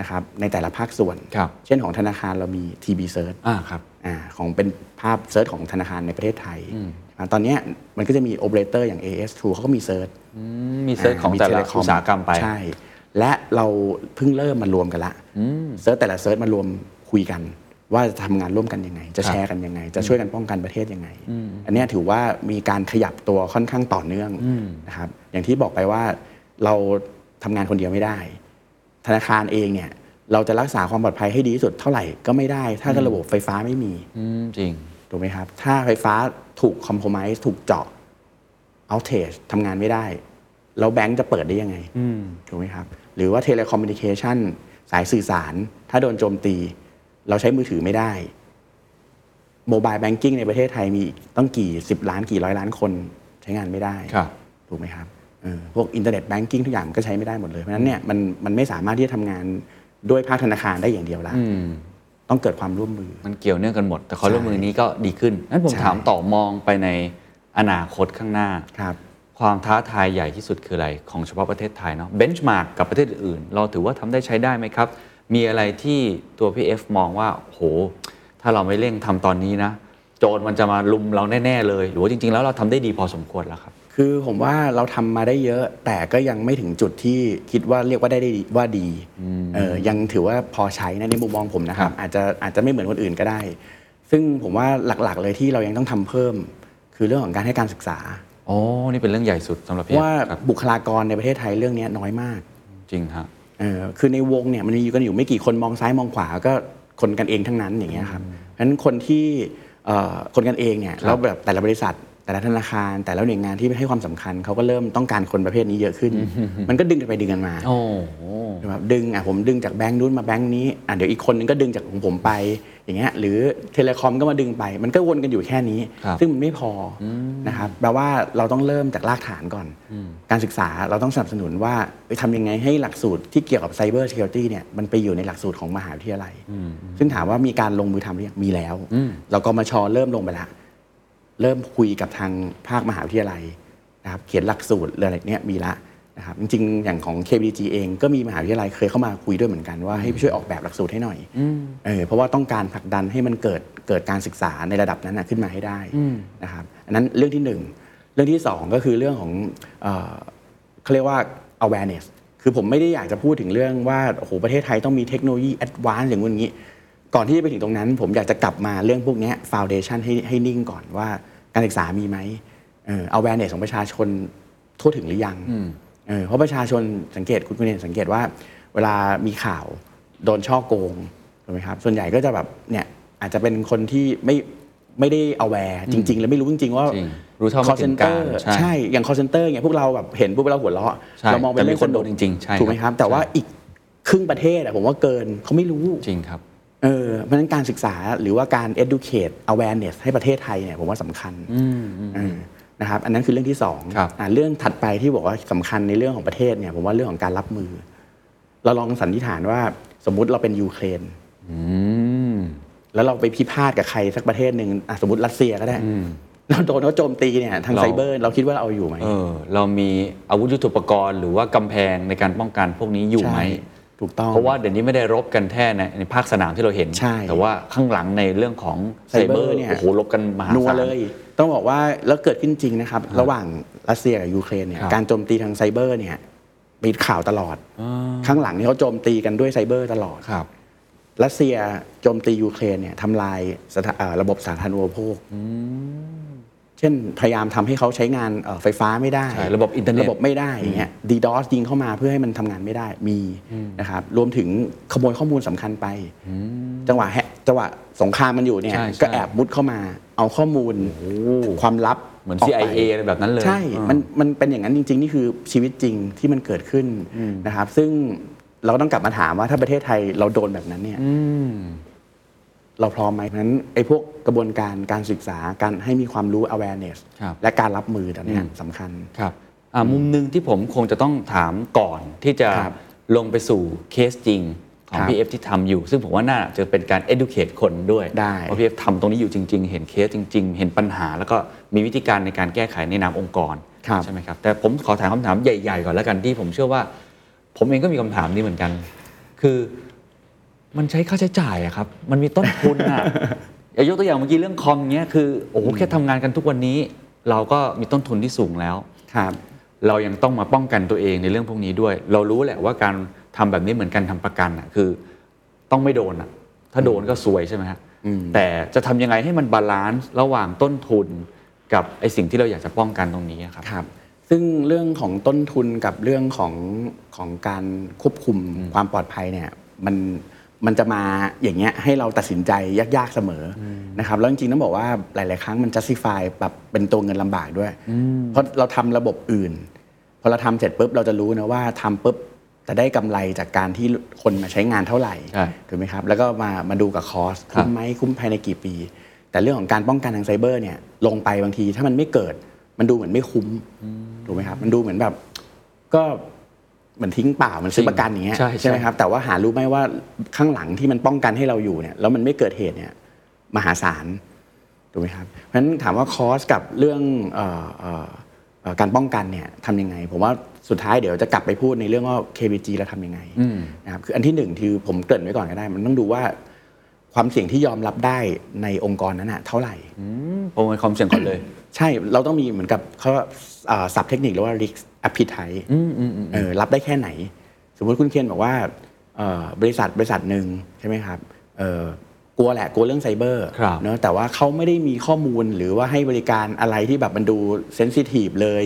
นะครับในแต่ละภาคส่วน ครับเช่นของธนาคารเรามี TB-CERT อ่าครับ อาของเป็นภาพ CERT ของธนาคารในประเทศไทยอ่าตอนเนี้ยมันก็จะมีโอเปอเรเตอร์อย่าง AIS เขาก็มี CERT อืมี CERT ของแต่ละมี Telecom อุตสาหกรรมไป ใช่ และเราเพิ่งเริ่มมารวมกันละ CERT แต่ละ CERT มารวมคุยกัน ว่าจะทำงานร่วมกันยังไง จะครับแชร์กันยังไง จะช่วยกันป้องกันประเทศยังไง อันเนี้ยถือว่ามีการขยับตัวค่อนข้างต่อเนื่องนะครับอย่างที่บอกไปว่าเราทำงานคนเดียวไม่ได้ ธนาคารเองเนี่ยเราจะรักษาความปลอดภัยให้ดีที่สุดเท่าไหร่ก็ไม่ได้ ถ้าระบบไฟฟ้าไม่มีอืมจริงถูกไหมครับ ถ้าไฟฟ้าถูกคอม p r o m i s e ถูกเจาะ outage ทำงานไม่ได้ แล้วแบงก์จะเปิดได้ยังไงถูกไหมครับ หรือว่าเทเลคอมมิ n นิเคชันสายสื่อสาร ถ้าโดนโจมตี เราใช้มือถือไม่ได้ mobile banking ในประเทศไทยมีต้องกี่สิบล้านกี่ร้อยล้านคนใช้งานไม่ได้ครับถูกไหมครับเออ พวก internet banking ทุกอย่างมันก็ใช้ไม่ได้หมดเลย เพราะฉะนั้นเนี่ยมันมันไม่สามารถที่จะทำงานด้วยภาคธนาคารได้อย่างเดียวละต้องเกิดความร่วมมือ มันเกี่ยวเนื่องกันหมด แต่ข้อร่วมมือนี้ก็ดีขึ้นนั้นผมใช่ถามต่อมองไปในอนาคตข้างหน้าครับ ความท้าทายใหญ่ที่สุดคืออะไร ของเฉพาะประเทศไทยเนาะเบนช์มาร์กกับประเทศอื่น เราถือว่าทำได้ใช้ได้ไหมครับ มีอะไรที่ตัวพี่เอฟมองว่าโห ถ้าเราไม่เร่งทำตอนนี้นะ โจรมันจะมาลุมเราแน่ ๆ เลย หรือว่าจริง ๆ แล้วเราทำได้ดีพอสมควรแล้วครับ คือผมว่าเราทำมาได้เยอะ แต่ก็ยังไม่ถึงจุดที่คิดว่าเรียกว่าได้ดีว่าดีเออยังถือว่าพอใช้นะในมุมมองผมนะครับ อาจจะอาจจะไม่เหมือนคนอื่นก็ได้ ซึ่งผมว่าหลักๆ เลยที่เรายังต้องทำเพิ่ม คือเรื่องของการให้การศึกษาอ๋อนี่เป็นเรื่องใหญ่สุดสำหรับพี่เอฟว่าครับบุคลากรในประเทศไทยเรื่องนี้น้อยมาก จริงครับเออคือในวงเนี่ยมันมีอยู่กันอยู่ไม่กี่คนมองซ้ายมองขวาก็คนกันเองทั้งนั้นอย่างเงี้ยครับเพราะฉะนั้นคนที่เอ่อคนกันเองเนี่ยครับแล้วแบบแต่ละบริษัท แต่ละธนาคาร แต่ละหน่วยงานที่ให้ความสำคัญเขาก็เริ่มต้องการคนประเภทนี้เยอะขึ้น มันก็ดึงกันไปดึงกันมาโอ้โหใช่ไหมครับดึงอะผมดึงจากแบงค์นู้นมาแบงค์นี้อะเดี๋ยวอีกคนนึงก็ดึงจากของผมไปอย่างเงี้ยหรือเทเลคอมก็มาดึงไป มันก็วนกันอยู่แค่นี้ครับซึ่งมันไม่พออนะครับแปลว่าเราต้องเริ่มจากรากฐานก่อน การศึกษาเราต้องสนับสนุนว่าเอ้ยทำยังไงให้หลักสูตรที่เกี่ยวกับไซเบอร์ c u r i t y เนี่ยมันไปอยู่ในหลักสูตรของมหาวิทยาลัย ซึ่งถามว่ามีการลงมือทำหรือยังมีแล้ว เราก็มาชอเริ่มลงไปละ เริ่มคุยกับทางภาคมหาวิทยาลัยนะครับเขียนหลักสูตรอะไรเนี้ยมีละนะครับจริงๆอย่างของ KBG เองก็มีมหาวิทยาลัยเคยเข้ามาคุยด้วยเหมือนกันว่าให้ช่วยออกแบบหลักสูตรให้หน่อยเออเพราะว่าต้องการผลักดันให้มันเกิดเกิดการศึกษาในระดับนั้นนะขึ้นมาให้ได้นะครับอันนั้นเรื่องที่หนึ่งเรื่องที่สองก็คือเรื่องของเอ่อเขาเรียกว่า awareness คือผมไม่ได้อยากจะพูดถึงเรื่องว่าโอ้โหประเทศไทยต้องมีเทคโนโลยี advance อย่างงู้นอย่างนี้ ก่อนที่จะไปถึงตรงนั้น ผมอยากจะกลับมาเรื่องพวกเนี้ฟาวเดชันให้ให้นิ่งก่อนว่าการศึกษามีไหมเออ awareness ของประชาชนทั่วถึงหรือยังเออเพราะประชาชนสังเกตคุณคุณเห็นสังเกตว่า เวลามีข่าวโดนช่อโกงถูกไหมครับส่วนใหญ่ก็จะแบบเนี่ยอาจจะเป็นคนที่ไม่ไม่ได้ aware จริง ๆ แล้วไม่รู้จริง ๆ ว่าจริงรู้เท่าไม่ call ถึงการ center ใช่ใช่ อย่าง call center เนี่ยพวกเราแบบเห็นปุ๊บเราหัวเราะใช่เรามองเป็นแต่มีเรื่องคนสโดนุกนจริงๆใช่ถูกไหมคครัรับบแต่ว่าอีกครึ่งประเทศอะผมว่าเกินเขาไม่รู้จริงครับ เออเพราะฉะนั้นการศึกษาหรือว่าการ educate awareness ให้ประเทศไทยเนี่ยผมว่าสำคัญเออนะครับอันนั้นคือเรื่องที่สองครับอ่าเรื่องถัดไปที่บอกว่าสำคัญในเรื่องของประเทศเนี่ยผมว่าเรื่องของการรับมือ เราลองสันนิษฐานว่าสมมุติเราเป็นยูเครนแล้วเราไปพิพาทกับใครสักประเทศหนึ่งอะสมมติรัสเซียก็ได้เราโดนเขาโจมตีเนี่ยทางเราไซเบอร์เราคิดว่าเราเอาอยู่ไหมเออเรามีอาวุธยุทโธปกรณ์ หรือว่ากำแพงในการป้องกันพวกนี้อยู่ไหมใช่ ถูกต้องเพราะว่าเดี๋ยวนี้ไม่ได้รบกันแค่ในในภาคสนามที่เราเห็น ใช่แต่ว่าข้างหลังในเรื่องของไซไซเบเบออร์ร์เนี่ย โอ้โหรบกันมหานัวศาล เลย ต้องบอกว่าแล้วเกิดขึ้นจริงนะครับ ระหว่างรัสเซียกับยูเครนเนี่ยครับ การโจมตีทางไซเบอร์เนี่ยมีข่าวตลอดข้างหลังนี่เขาโจมตีกันด้วยไซเบอร์ตลอด ครับ รัสเซียโจมตียูเครนเนี่ยทำลายสถาเอ่อระบบสาธารณูปโภค เช่นพยายามทำให้เขาใช้งานเอ่อไฟฟ้าไม่ได้ใช่ระบบอินเทอร์เน็ตระบบไม่ได้อย่างเงี้ย DDoS ยิงเข้ามาเพื่อให้มันทำงานไม่ได้มีนะครับรวมถึงขโมยข้อมูลสำคัญไป จังหวะแฮะจังหวะสงครามมันอยู่เนี่ยใช่ใช่ก็แอบมุดเข้ามาเอาข้อมูลความลับเหมือนกไป CIA อะไรแบบนั้นเลย ใช่อ่ามันมันเป็นอย่างนั้นจริง ๆ นี่คือชีวิตจริงที่มันเกิดขึ้นนะครับ ซึ่งเราก็ต้องกลับมาถามว่าถ้าประเทศไทยเราโดนแบบนั้นเนี่ย เราพร้อมไหมเพราะฉะนั้นไอ้พวกกระบวนการการศึกษาการให้มีความรู้ awareness ครับและการรับมือตอนเนี้ยสำคัญ ครับอ่ามุมหนึ่งที่ผมคงจะต้องถามก่อนที่จะครับลงไปสู่เคสจริงของครับพี่เอฟที่ทำอยู่ ซึ่งผมว่าน่าจะเป็นการ educate คนด้วยได้ว่าพี่เอฟทำตรงนี้อยู่จริง ๆ เห็นเคสจริง ๆ เห็นปัญหา แล้วก็มีวิธีการในการแก้ไขในนามองค์กร ครับ ใช่ไหมครับ แต่ผมขอถามคำถามใหญ่ ๆ ก่อนแล้วกันที่ผมเชื่อว่า ผมเองก็มีคำถามนี้เหมือนกัน คือ มันใช้ค่าใช้จ่ายอะครับ มันมีต้นทุนอะอย่ายกตัวอย่างเมื่อกี้เรื่องคอมเงี้ยคือโอ้โหแค่ทำงานกันทุกวันนี้ เราก็มีต้นทุนที่สูงแล้วครับเรายังต้องมาป้องกันตัวเองในเรื่องพวกนี้ด้วย เรารู้แหละว่าการทำแบบนี้เหมือนกันทำประกันอะคือ ต้องไม่โดนอะถ้าโดนก็ซวยใช่ไหมฮะแต่จะทำยังไงให้มันบาลานซ์ระหว่างต้นทุนกับไอสิ่งที่เราอยากจะป้องกันตรงนี้อะครับครับ ซึ่งเรื่องของต้นทุนกับเรื่องของของการควบคุมความปลอดภัยเนี่ยมัน มันจะมาอย่างเงี้ยให้เราตัดสินใจยากๆเสมออนะครับแล้วจริงๆต้องบอกว่าหลาย ๆ ครั้งมัน justify แบบเป็นตัวเงินลำบากด้วย เพราะเราทำระบบอื่นพอเราทำเสร็จปุ๊บเราจะรู้นะว่าทำปุ๊บจะได้กำไรจากการที่คนมาใช้งานเท่าไหร่ใช่ถูกไหมครับแล้วก็มามาดูกับคอสครับคุ้มไหมคุ้มภายในกี่ปี แต่เรื่องของการป้องกันทางไซเบอร์เนี่ยลงไปบางทีถ้ามันไม่เกิด มันดูเหมือนไม่คุ้มถูกไหมครับมันดูเหมือนแบบก็ เหมือนทิ้งเปล่าเหมันซื้อประกันอย่างเงี้ยใช่ใช่ไหมครับแต่ว่าหารู้ไหมว่าข้างหลังที่มันป้องกันให้เราอยู่เนี่ยแล้วมันไม่เกิดเหตุเนี่ยมหาศาลถูกไหมครับเพราะฉะนั้นถามว่าคอสกับเรื่องเอ่อเอ่อเอ่อการป้องกันเนี่ยทำยังไง ผมว่าสุดท้ายเดี๋ยวจะกลับไปพูดในเรื่องว่า KBG เราทำยังไงนะครับคืออันที่หนึ่งคือผมเกริ่นไว้ก่อนก็ได้ มันต้องดูว่าความเสี่ยงที่ยอมรับได้ในองค์กรนั้นอะเท่าไหร่ประเมินความเสี่ยงก่อนเลย ใช่เราต้องมีเหมือนกับเขาอ่าศัพท์เทคนิคเรียกว่า risk appetite เออรับได้แค่ไหน สมมติคุณเคนบอกว่าเอ่อบริษัทบริษัทหนึ่งใช่ไหมครับเอ่อกลัวแหละกลัวเรื่องไซเบอร์ครับเนอะแต่ว่าเขาไม่ได้มีข้อมูลหรือว่าให้บริการอะไรที่แบบมันดูเซนซิทีฟเลย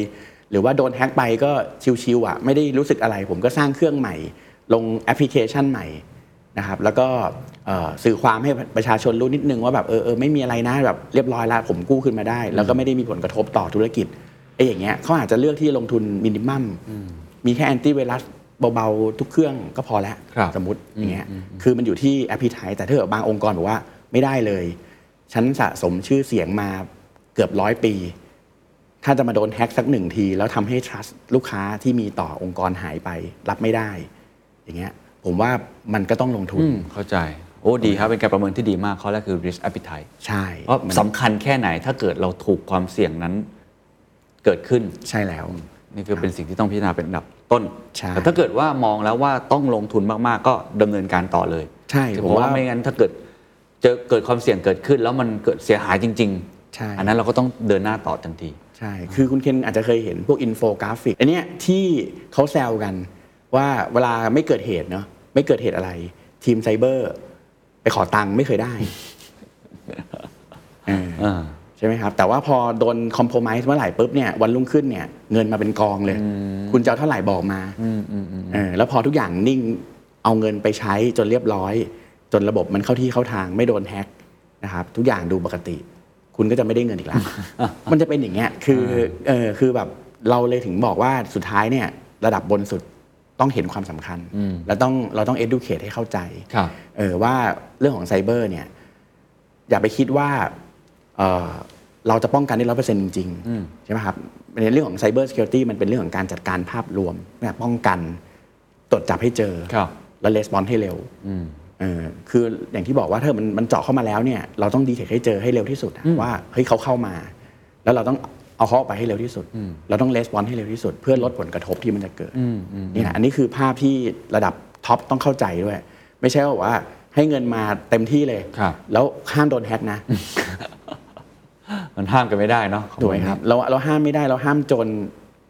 หรือว่าโดนแฮ็กไปก็ชิวๆอะไม่ได้รู้สึกอะไร ผมก็สร้างเครื่องใหม่ ลงแอปพลิเคชันใหม่นะครับแล้วก็เอ่อสื่อความให้ประชาชนรู้นิดนึงว่าแบบเออเออไม่มีอะไรนะแบบเรียบร้อยแล้วผมกู้ขึ้นมาได้ แล้วก็ไม่ได้มีผลกระทบต่อธุรกิจ ไอ้อย่างเงี้ยเขาอาจจะเลือกที่ลงทุนมินิมัมมีแค่แอนตี้ไวรัสเบาๆ ทุกเครื่องก็พอแล้วครับสมมติอย่างเงี้ยคือมันอยู่ที่แอปพลิไทแต่ถ้าเกิดบางองค์กรบอกว่าไม่ได้เลย ฉันสะสมชื่อเสียงมาเกือบร้อยปี ถ้าจะมาโดนแฮ็กสักหนึ่งที แล้วทำให้ trust ลูกค้าที่มีต่อองค์กรหายไป รับไม่ได้ อย่างเงี้ยผมว่ามันก็ต้องลงทุนอืมเข้าใจโอ้ดีครับ เป็นการประเมินที่ดีมากข้อแรกคือ risk appetite ใช่เพราะมันสำคัญแค่ไหนถ้าเกิดเราถูกความเสี่ยงนั้น เกิดขึ้น ใช่แล้ว นี่คือเป็นสิ่งที่ต้องพิจารณาเป็นอันดับต้นใช่แต่ถ้าเกิดว่ามองแล้วว่าต้องลงทุนมากๆ ก็ดำเนินการต่อเลย ใช่เพผมราะว่าว่าไม่งั้นถ้าเกิดเจอเกิดความเสี่ยงเกิดขึ้น แล้วมันเกิดเสียหายจริงใช่ๆอันนั้นเราก็ต้องเดินหน้าต่อทันที ใช่ คือคุณเคนอาจจะเคยเห็นพวกอินโฟกราฟิกอันเนี้ยที่เขาแซวกันว่าเวลาไม่เกิดเหตุเนาะไม่เกิดเหตุอะไร ทีมไซเบอร์ ไปขอตังค์ไม่เคยได้เอออ่า ใช่ไหมครับ แต่ว่าพอโดนคอมโพม i s e เมื่อไหร่ปุ๊บเนี่ยวันรุ่งขึ้นเนี่ยเงินมาเป็นกองเลย คุณจะเอาเท่าไหร่บอกมาเออแล้วพอทุกอย่างนิ่งเอาเงินไปใช้จนเรียบร้อย จนระบบมันเข้าที่เข้าทางไม่โดนแฮ็กนะครับทุกอย่างดูปกติ คุณก็จะไม่ได้เงินอีกแล้วมันจะเป็นอย่างเงี้ยคือเออคือแบบเราเลยถึงบอกว่าสุดท้ายเนี่ยระดับบนสุดต้องเห็นความสำคัญ แล้วต้องเราต้อง educate ให้เข้าใจครับเออว่าเรื่องของไซเบอร์เนี่ยอย่าไปคิดว่า เอ่อเราจะป้องกันได้ร้อเปอร์เซ็นต์จริงๆใช่ไหมครับในเรื่องของไซเบอร์ e ิ u r i t y มันเป็นเรื่องของการจัดการภาพรวมนะป้องกันตรวจจับให้เจอ ครับ แล้วレスปอนให้เร็วเออคืออย่างที่บอกว่าถ้ามันมันเจาะเข้ามาแล้วเนี่ยเราต้องดีเทคให้เจอให้เร็วที่สุดอะว่าเฮ้ยเขาเข้ามา แล้วเราต้องเอาเขาออกไปให้เร็วที่สุด เราต้องレスปอนให้เร็วที่สุด เพื่อลดผลกระทบที่มันจะเกิดนี่แหละอันนี้คือภาพที่ระดับท็อปต้องเข้าใจด้วย ไม่ใช่ว่าว่าให้เงินมาเต็มที่เลย ครับ แล้วห้ามโดนแฮ็กนะ มันห้ามกันไม่ได้เนาะถูกไหมครับเราเราห้ามไม่ได้เราห้ามโจร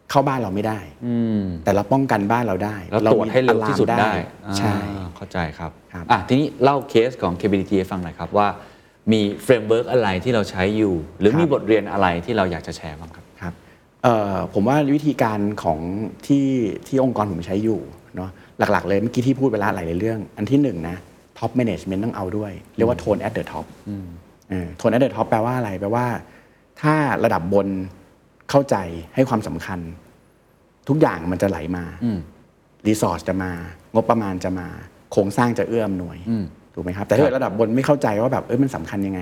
เข้าบ้านเราไม่ได้ อืมแต่เราป้องกันบ้านเราได้แล้วตรวจให้เร็วที่สุดได้ ใช่อ่าเข้าใจครับครับอะทีนี้เล่าเคสของ KBTG ให้ฟังหน่อยครับว่ามี framework อะไรที่เราใช้อยู่ หรือมีบทเรียนอะไรที่เราอยากจะแชร์บ้างครับครับเอ่อผมว่าวิธีการของที่ที่องค์กรผมใช้อยู่เนาะหลักๆเลยเมื่อกี้ที่พูดไปแล้วหลายๆเรื่อง อันที่หนึ่งนะท็อปแมネจเมนต์ต้องเอาด้วย เรียกว่าโทน at the top โทน at the top แปลว่าอะไรแปลว่า ถ้าระดับบนเข้าใจให้ความสำคัญ ทุกอย่างมันจะไหลมารีสอร์ทจะมา งบประมาณจะมา โครงสร้างจะเอื้ออำนวยถูกไหมครับ แต่ถ้าเกิดระดับบนไม่เข้าใจว่าแบบเอ้ยมันสำคัญยังไง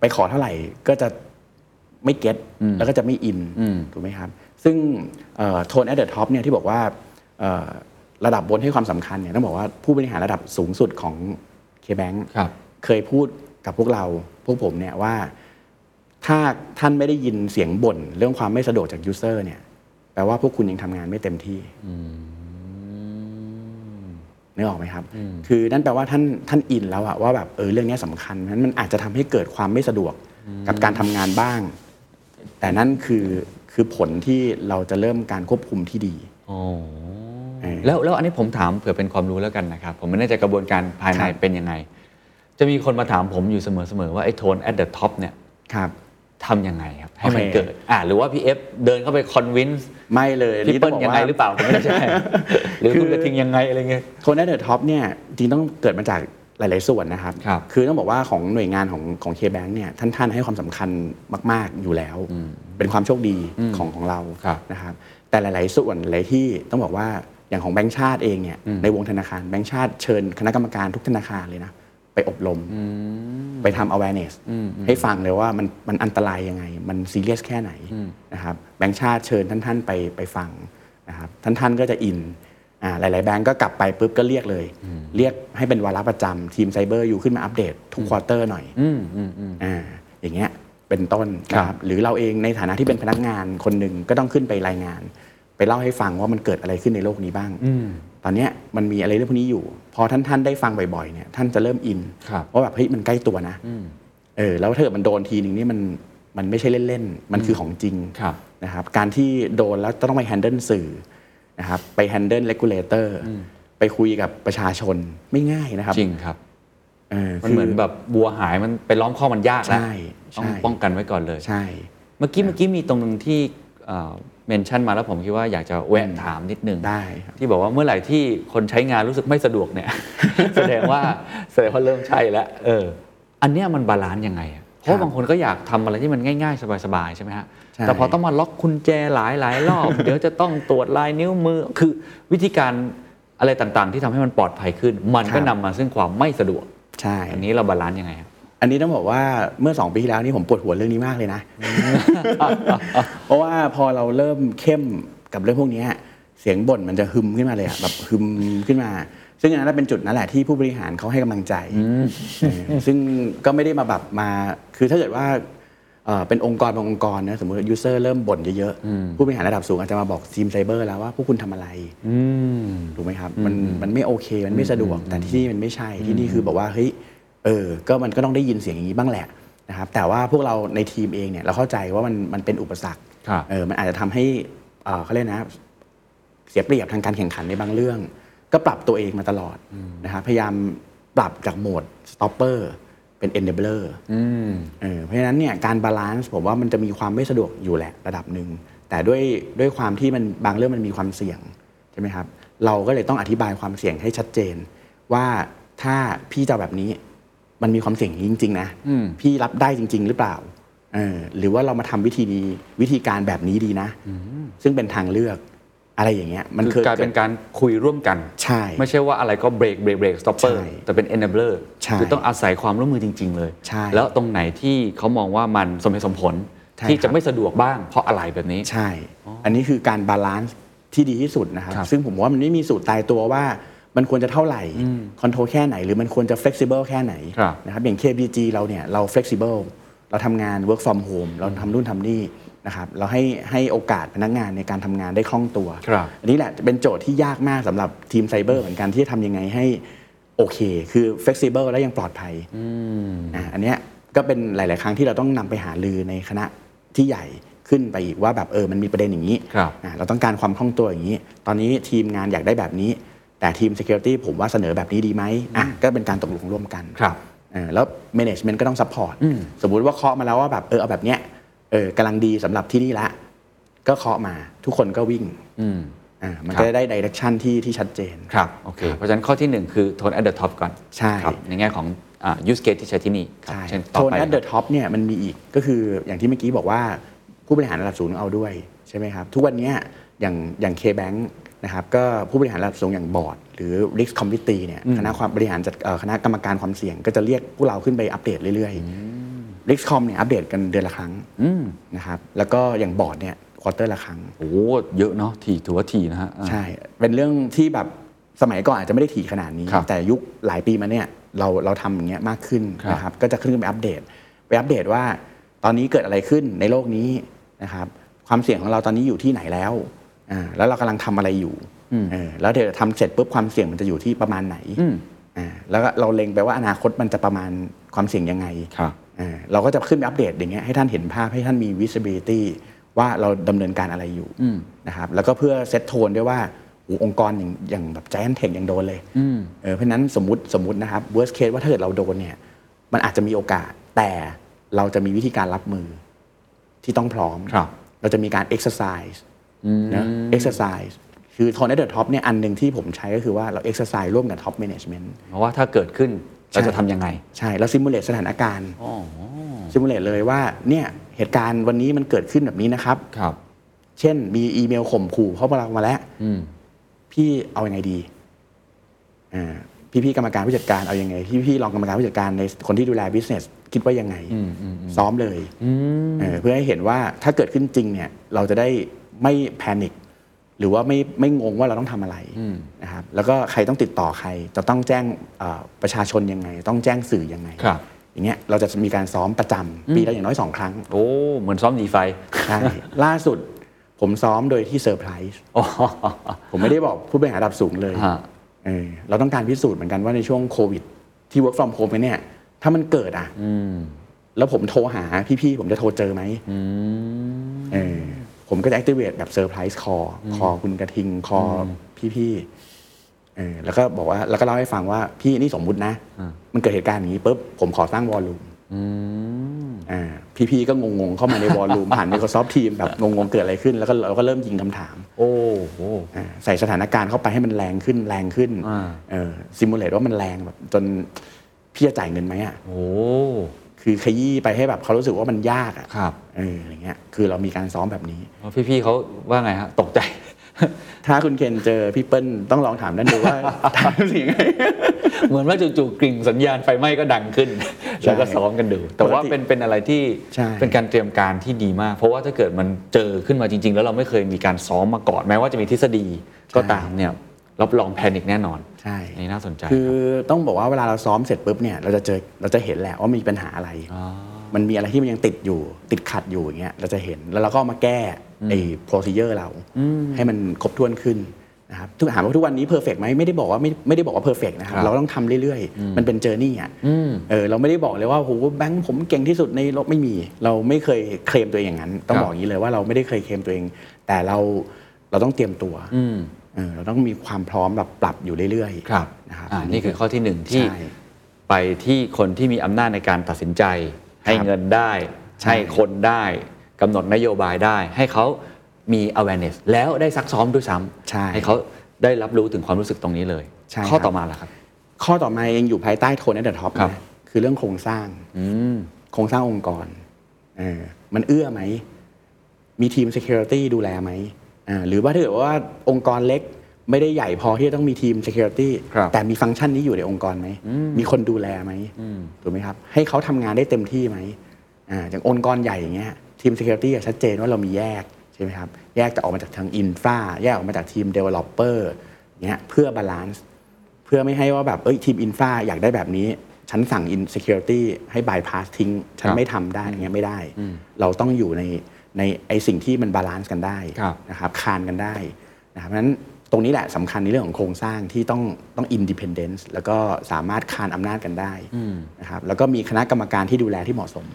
ไปขอเท่าไหร่ก็จะไม่ get แล้วก็จะไม่อินถูกไหมครับ ซึ่งโทน at the top เนี่ยที่บอกว่าเอ่อระดับบนให้ความสำคัญเนี่ยต้องบอกว่าผู้บริหารระดับสูงสุดของ KBank ครับเคยพูด กับพวกเราพวกผมเนี่ยว่าถ้าท่านไม่ได้ยินเสียงบ่นเรื่องความไม่สะดวกจาก user เนี่ยแปลว่าพวกคุณยังทำงานไม่เต็มที่นึกออกไหมครับ คือนั่นแปลว่าท่านท่านอินแล้วอะว่าแบบเออเรื่องเนี้ยสำคัญนั้นมันอาจจะทำให้เกิดความไม่สะดวกกับการทำงานบ้าง แต่นั่นคือคือผลที่เราจะเริ่มการควบคุมที่ดีโอ้เออแล้วแล้วอันนี้ผมถามเผื่อเป็นความรู้แล้วกันนะครับ ผมไม่แน่ใจกระบวนการภายในครับเป็นยังไง จะมีคนมาถามผมอยู่เสมอๆว่าไอ้โทน at the top เนี่ยครับทำยังไงครับ ให้มันโอเคเกิดอ่าหรือว่าพี่เอฟเดินเข้าไปคอนวินส์ไม่เลยพี่เปิ้ลต้บกยังไงว่าหรือเปล่าผมไม่แน่ใจหรือคุณกระทิงยังไงอะไรเงี้ยโทน at the top เนี่ยจริงต้องเกิดมาจากหลาย ๆ ส่วนนะครับครับอต้องบอกว่าของหน่วยงานของของเคแบงเนี่ยท่านท่านให้ความสำคัญมาก ๆ อยู่แล้ว เป็นความโชคดีของของเราครับนะครับ แต่หลาย ๆ ส่วนหลายที่ต้องบอกว่าอย่างของแบงก์ชาติเองเนี่ยในวงธนาคารแบงก์ชาติเชิญคณะกรรมการทุกธนาคารเลยนะ ไปอบรม ไปทำ awareness ให้ฟังเลยว่ามันมันอันตรายยังไง มันซีเรียสแค่ไหนนะครับแบงก์ชาติเชิญท่านท่านๆไปไปฟังนะครับท่านท่านๆก็จะอินอ่าหลาย ๆ แบงก์ก็กลับไปปุ๊บก็เรียกเลย เรียกให้เป็นวาระประจำทีมไซเบอร์อยู่ขึ้นมาอัปเดตทุก quarter หน่อยอืมอืมอืมอ่าอย่างเงี้ยเป็นต้นนะคครัรับบหรือเราเองในฐานะที่เป็นพนักงานคนหนึ่งก็ต้องขึ้นไปรายงาน ไปเล่าให้ฟังว่ามันเกิดอะไรขึ้นในโลกนี้บ้างต อนเนี้ยมันมีอะไรเรื่องพวกนี้อยู่ พอท่านท่านได้ฟังบ่อยๆเนี่ยท่านจะเริ่มอินครับว่าแบบเฮ้ยมันใกล้ตัวนะเออแล้วถ้าเกิดมันโดนทีหนึ่งนี่มันมันไม่ใช่เล่นๆ มันคือของจริงครับนะครับการที่โดนแล้วต้องไป handle สื่อนะครับไป handle regulatorไปคุยกับประชาชนไม่ง่ายนะครับ จริงครับเออมันคืเหมือนแบบวัวหายมันไปล้อมคอกมันยากแล้วใช่ต้องใช่ป้องกันไว้ก่อนเลยใช่ เมื่อกี้เมื่อกี้มีตรงหนึ่งที่ mention มาแล้วผมคิดว่าอยากจะแวะถามนิดนึงได้ครับที่บอกว่าเมื่อไหร่ที่คนใช้งานรู้สึกไม่สะดวกเนี่ย แสดงว่าแสดงว่าเริ่มใช่แล้วเออ อันเนี้ยมัน balance ยังไงอะเพราะบางคนก็อยากทำอะไรที่มันง่ายๆ สบายๆใช่ไหมฮะใช่แต่พอต้องมาล็อกกุญแจหลายหลายๆรอบ เดี๋ยวจะต้องตรวจลายนิ้วมือ คือวิธีการอะไรต่างๆ ที่ทำให้มันปลอดภัยขึ้น มันก็นำมาซึ่งความไม่สะดวกใช่อันนี้เรา balance ยังไงครับ อันนี้ต้องบอกว่าเมื่อ 2 ปีที่แล้วนี่ผมปวดหัวเรื่องนี้มากเลยนะ เพราะว่าพอเราเริ่มเข้มกับเรื่องพวกเนี้ยเสียงบ่นมันจะฮึมขึ้นมาเลยอะแบบฮึมขึ้นมา ซึ่งอันนั้นเป็นจุดนั่นแหละที่ผู้บริหารเขาให้กำลังใจเออซึ่งก็ไม่ได้มาแบบมา คือถ้าเกิดว่าเอ่อเป็นองค์กรบางองค์กรนะสมมติยูเซอร์เริ่มบ่นเยอะๆ ผู้บริหารระดับสูงอาจจะมาบอกทีมไซเบอร์แล้วว่าพวกคุณทำอะไรถูกไหมครับ มันมันไม่โอเค มันไม่สะดวกแต่ที่นี่มันไม่ใช่ที่นี่คือบอกว่าเฮ้ย เออก็มันก็ต้องได้ยินเสียงอย่างนี้บ้างแหละนะครับแต่ว่าพวกเราในทีมเองเนี่ยเราเข้าใจว่ามันมันเป็นอุปสรรคครับเออมันอาจจะทำให้เอ่อเขาเรียกนะเสียเปรียบทางการแข่งขันในบางเรื่อง ก็ปรับตัวเองมาตลอดนะครับพยายามปรับจากโหมด stopper เป็น enabler เออเพราะฉะนั้นเนี่ยการบาลานซ์ผมว่ามันจะมีความไม่สะดวกอยู่แหละระดับหนึ่งแต่ด้วยด้วยความที่มันบางเรื่องมันมีความเสี่ยงใช่ไหมครับเราก็เลยต้องอธิบายความเสี่ยงให้ชัดเจน ว่าถ้าพี่จะเอาแบบนี้ มันมีความเสี่ยงอย่างนี้จริง ๆ นะพี่รับได้จริง ๆ หรือเปล่าเออหรือว่าเรามาทำวิธีนี้วิธีการแบบนี้ดีนะซึ่งเป็นทางเลือกอะไรอย่างเงี้ยมันคือกลายเป็นการคุยร่วมกันใช่ ไม่ใช่ว่าอะไรก็เบรกเบรกเบรก stopper ใช่แต่เป็น enabler ใช่คือต้องอาศัยความร่วมมือจริง ๆ เลยใช่แล้วตรงไหนที่เขามองว่ามันสมเหตุสมผลใช่ครับ ที่จะไม่สะดวกบ้างเพราะอะไรแบบนี้ใช่ อันนี้คือการ balance ที่ดีที่สุดนะครับครับซึ่งผมว่ามันไม่มีสูตรตายตัวว่า มันควรจะเท่าไหร่คอนโทรลแค่ไหน หรือมันควรจะ flexible แค่ไหนครับนะครับอย่าง KBG เราเนี่ยเรา flexible เราทำงาน work from home เราทำนู่นทำนี่นะครับเราให้ให้โอกาสพนักงานในการทำงานได้คล่องตัวครับอันนี้แหละเป็นโจทย์ที่ยากมากสำหรับทีมไซเบอร์เหมือนกันที่จะทำยังไงให้โอเค คือ flexible และยังปลอดภัยอะอันเนี้ยก็เป็นหลาย ๆ ครั้งที่เราต้องนำไปหาลือในคณะที่ใหญ่ขึ้นไปอีกว่าแบบเออมันมีประเด็นอย่างนี้ครับอะเราต้องการความคล่องตัวอย่างนี้ ตอนนี้ทีมงานอยากได้แบบนี้ แต่ทีม Security ผมว่าเสนอแบบนี้ดีไหมอะก็เป็นการตกลงร่วมกันครับเออแล้ว Management ก็ต้อง Support สมมุติว่าเคาะมาแล้วว่าแบบเออเอาแบบเนี้ยเออกำลังดีสำหรับที่นี่ละ ก็เคาะมาทุกคนก็วิ่งตามมันครับก็จะได้ Direction ที่ที่ชัดเจนครับโอเคเพราะฉะนั้นข้อที่หนึ่งคือ tone at the top ก่อนใช่ครับในแง่ของอ่า use case ที่ใช้ที่นี่ครับใช่เช่นโทต่อนไปแอดเดอะท็อปเนี่ยมันมีอีกก็คืออย่างที่เมื่อกี้บอกว่าผู้บริหารระดับสูงเอาด้วยใช่ไหมครับ ทุกวันเนี้ยอย่างอย่าง K-Bank นะครับก็ผู้บริหารระดับสูงอย่างบอร์ด หรือ Risk Committee เนี่ยคณะความบริหารจัดเอ่อคณะกรรมการความเสี่ยง ก็จะเรียกพวกเราขึ้นไปอัปเดตเรื่อยๆ Risk Com เนี่ยอัปเดตกันเดือนละครั้งนะครับแล้วก็อย่างบอร์ดเนี่ย quarter ละครั้งโอ้โหเยอะเนาะถี่ถือว่าถี่นะฮะอ่าใช่ เป็นเรื่องที่แบบสมัยก่อนอาจจะไม่ได้ถี่ขนาดนี้ครับแต่ยุคหลายปีมาเนี่ยเราเราทำอย่างเงี้ยมากขึ้นครับนะครับก็จะขึ้นไปอัปเดตไปอัปเดตว่าตอนนี้เกิดอะไรขึ้นในโลกนี้นะครับความเสี่ยงของเราตอนนี้อยู่ที่ไหนแล้วอ่า แล้วเรากำลังทำอะไรอยู่เออแล้วเดี๋ยวทำเสร็จปุ๊บความเสี่ยงมันจะอยู่ที่ประมาณไหนอ่าแล้วก็เราเล็งไปว่าอนาคตมันจะประมาณความเสี่ยงยังไงครับเออเราก็จะขึ้นไปอัปเดตอย่างเงี้ยให้ท่านเห็นภาพให้ท่านมี visibility ว่าเราดำเนินการอะไรอยู่นะครับแล้วก็เพื่อเซตโทนด้วยว่าโอ้องค์กรอย่างอย่างแบบ Giant Tech ยังโดนเลยเออเพราะฉะนั้นสมมติสมมตินะครับ worst case ว่าถ้าเกิดเราโดนเนี่ยมันอาจจะมีโอกาส แต่เราจะมีวิธีการรับมือที่ต้องพร้อมครับเราจะมีการ exercise นะ exercise คือ tone at the top เนี่ยอันหนึ่งที่ผมใช้ก็คือว่าเรา exercise ร่วมกับ top management เพราะว่าถ้าเกิดขึ้น เราจะทำยังไง ใช่แล้ว simulate สถานการณ์ simulate เลยว่าเนี่ยเหตุการณ์วันนี้มันเกิดขึ้นแบบนี้นะครับครับ เช่นมีอีเมลข่มขู่เข้ามามาแล้วพี่เอาอยัางไงดีอ่าพี่พี่ๆกรรมการผู้จัดการเอาอยัางไงพี่พี่ๆรองกรรมการผู้จัดการในคนที่ดูแล business คิดว่ายังไงซ้อมเลยเออเพื่อให้เห็นว่าถ้าเกิดขึ้นจริงเนี่ย เราจะได้ ไม่แพนิคหรือว่าไม่ไม่งงว่าเราต้องทำอะไรนะครับแล้วก็ใครต้องติดต่อใคร จะต้องแจ้งเอ่อประชาชนยังไง ต้องแจ้งสื่อยังไงครับอย่างเงี้ยเราจะมีการซ้อมประจำปีละอย่างน้อยสองครั้ง โอ้ เหมือนซ้อมดีไฟใช่ล่าสุดผมซ้อมโดยที่เซอร์ไพรส์ผมไม่ได้บอกผู้บริหารระดับสูงเลยฮะเออเราต้องการพิสูจน์เหมือนกันว่าในช่วงโควิด ที่ work from home ไปเนี่ย ถ้ามันเกิดอะแล้วผมโทรหาพี่ๆ ผมจะโทรเจอไหมเออ ผมก็จะ activate แบบ surprise call call คุณกระทิง call พี่ๆเออแล้วก็บอกว่าแล้วก็เล่าให้ฟังว่าพี่นี่สมมุตินะ มันเกิดเหตุการณ์อย่างนี้ปุ๊บผมขอสร้าง war roomอ่าพี่ๆก็งงๆ เข้ามาในวอลลุ่มผ่าน Microsoft Teams แบบงงๆ เกิดอะไรขึ้น แล้วก็เราก็เริ่มยิงคำถาม โอ้โหอ่าใส่สถานการณ์เข้าไปให้มันแรงขึ้นแรงขึ้นอ่าเออซิมูเลตว่ามันแรงแบบจนพี่จะจ่ายเงินไหมอะโอ้ คือขยี้ไปให้แบบเขารู้สึกว่ามันยากอะครับเอออย่างเงี้ยคือเรามีการซ้อมแบบนี้แล้วพี่ๆเขาว่าไงฮะตกใจ ถ้าคุณเคนเจอพี่เปิ้ลต้องลองถามด้านดูว่าทำสิ่งไงเหมือนว่าจู่ๆกริ่งสัญญาณไฟไหม้ก็ดังขึ้นใช่แล้วก็ซ้อมกันดู แต่ว่าปกติเป็นเป็นอะไรที่ใช่เป็นการเตรียมการที่ดีมาก เพราะว่าถ้าเกิดมันเจอขึ้นมาจริง ๆ แล้วเราไม่เคยมีการซ้อมมาก่อนแม้ว่าจะมีทฤษฎีก็ตามเนี่ย รับรองแพนิคแน่นอนใช่อันนี่น่าสนใจคือต้องบอกว่าเวลาเราซ้อมเสร็จปุ๊บเนี่ยเราจะเจอเราจะเห็นแหละว่ามีปัญหาอะไร มันมีอะไรที่มันยังติดอยู่ติดขัดอยู่อย่างเงี้ยเราจะเห็นแล้วเราก็เอามาแก้ไอ้ procedure เราให้มันครบถ้วนขึ้นนะครับทุกถามว่าทุกวันนี้ perfect ไหมไม่ได้บอกว่าไม่ไม่ได้บอกว่า perfect นะครับครับเราต้องทำเรื่อยๆ มันเป็น journey อะเออเราไม่ได้บอกเลยว่าโหแบงค์ผมเก่งที่สุดในโลกไม่มี เราไม่เคยเคลมตัวเองอย่างนั้น ต้องบอกอย่างนี้เลยว่าเราไม่ได้เคยเคลมตัวเอง แต่เราเราต้องเตรียมตัว เออเราต้องมีความพร้อมแบบปรับอยู่เรื่อยๆครับนะครับอ่านี่คือข้อที่หนึ่งที่ใช่ไปที่คนที่มีอำนาจในการตัดสินใจ ให้เงินได้ใช่ให้คนได้กำหนดนโยบายได้ ให้เขามี awareness แล้วได้ซักซ้อมด้วยซ้ำใช่ให้เขาได้รับรู้ถึงความรู้สึกตรงนี้เลยใช่ข้อครับต่อมาล่ะครับ ข้อต่อมาเองอยู่ภายใต้ tone at the top ครับนะคือเรื่องโครงสร้างโครงสร้างองค์กรเออมันเอื้อไหม มีทีม Security ดูแลไหมอ่า หรือว่าถ้าเกิดว่าองค์กรเล็กไม่ได้ใหญ่พอที่จะต้องมีทีม Security ครับแต่มีฟังก์ชันนี้อยู่ในองค์กรไหม มีคนดูแลไหมถูกไหมครับ ให้เขาทำงานได้เต็มที่ไหมอ่าอย่างองค์กรใหญ่อย่างเงี้ยทีม Security อะชัดเจนว่าเรามีแยกใช่ไหมครับ แยกจะออกมาจากทาง infra แยกออกมาจากทีม Developer เงี้ยเพื่อ balance เพื่อไม่ให้ว่าแบบเอ้ยทีม infra อยากได้แบบนี้ ฉันสั่งอิน security ให้บายพาสทิ้ง ฉันครับไม่ทำได้อย่างเงี้ยไม่ได้ เราต้องอยู่ใน ในไอสิ่งที่มัน balance กันได้ครับนะครับคานกันได้นะครับเพราะฉะนั้นตรงนี้แหละสำคัญในเรื่องของโครงสร้างที่ต้องต้อง independence แล้วก็สามารถคานอำนาจกันได้นะครับแล้วก็มีคณะกรรมการที่ดูแลที่เหมาะสม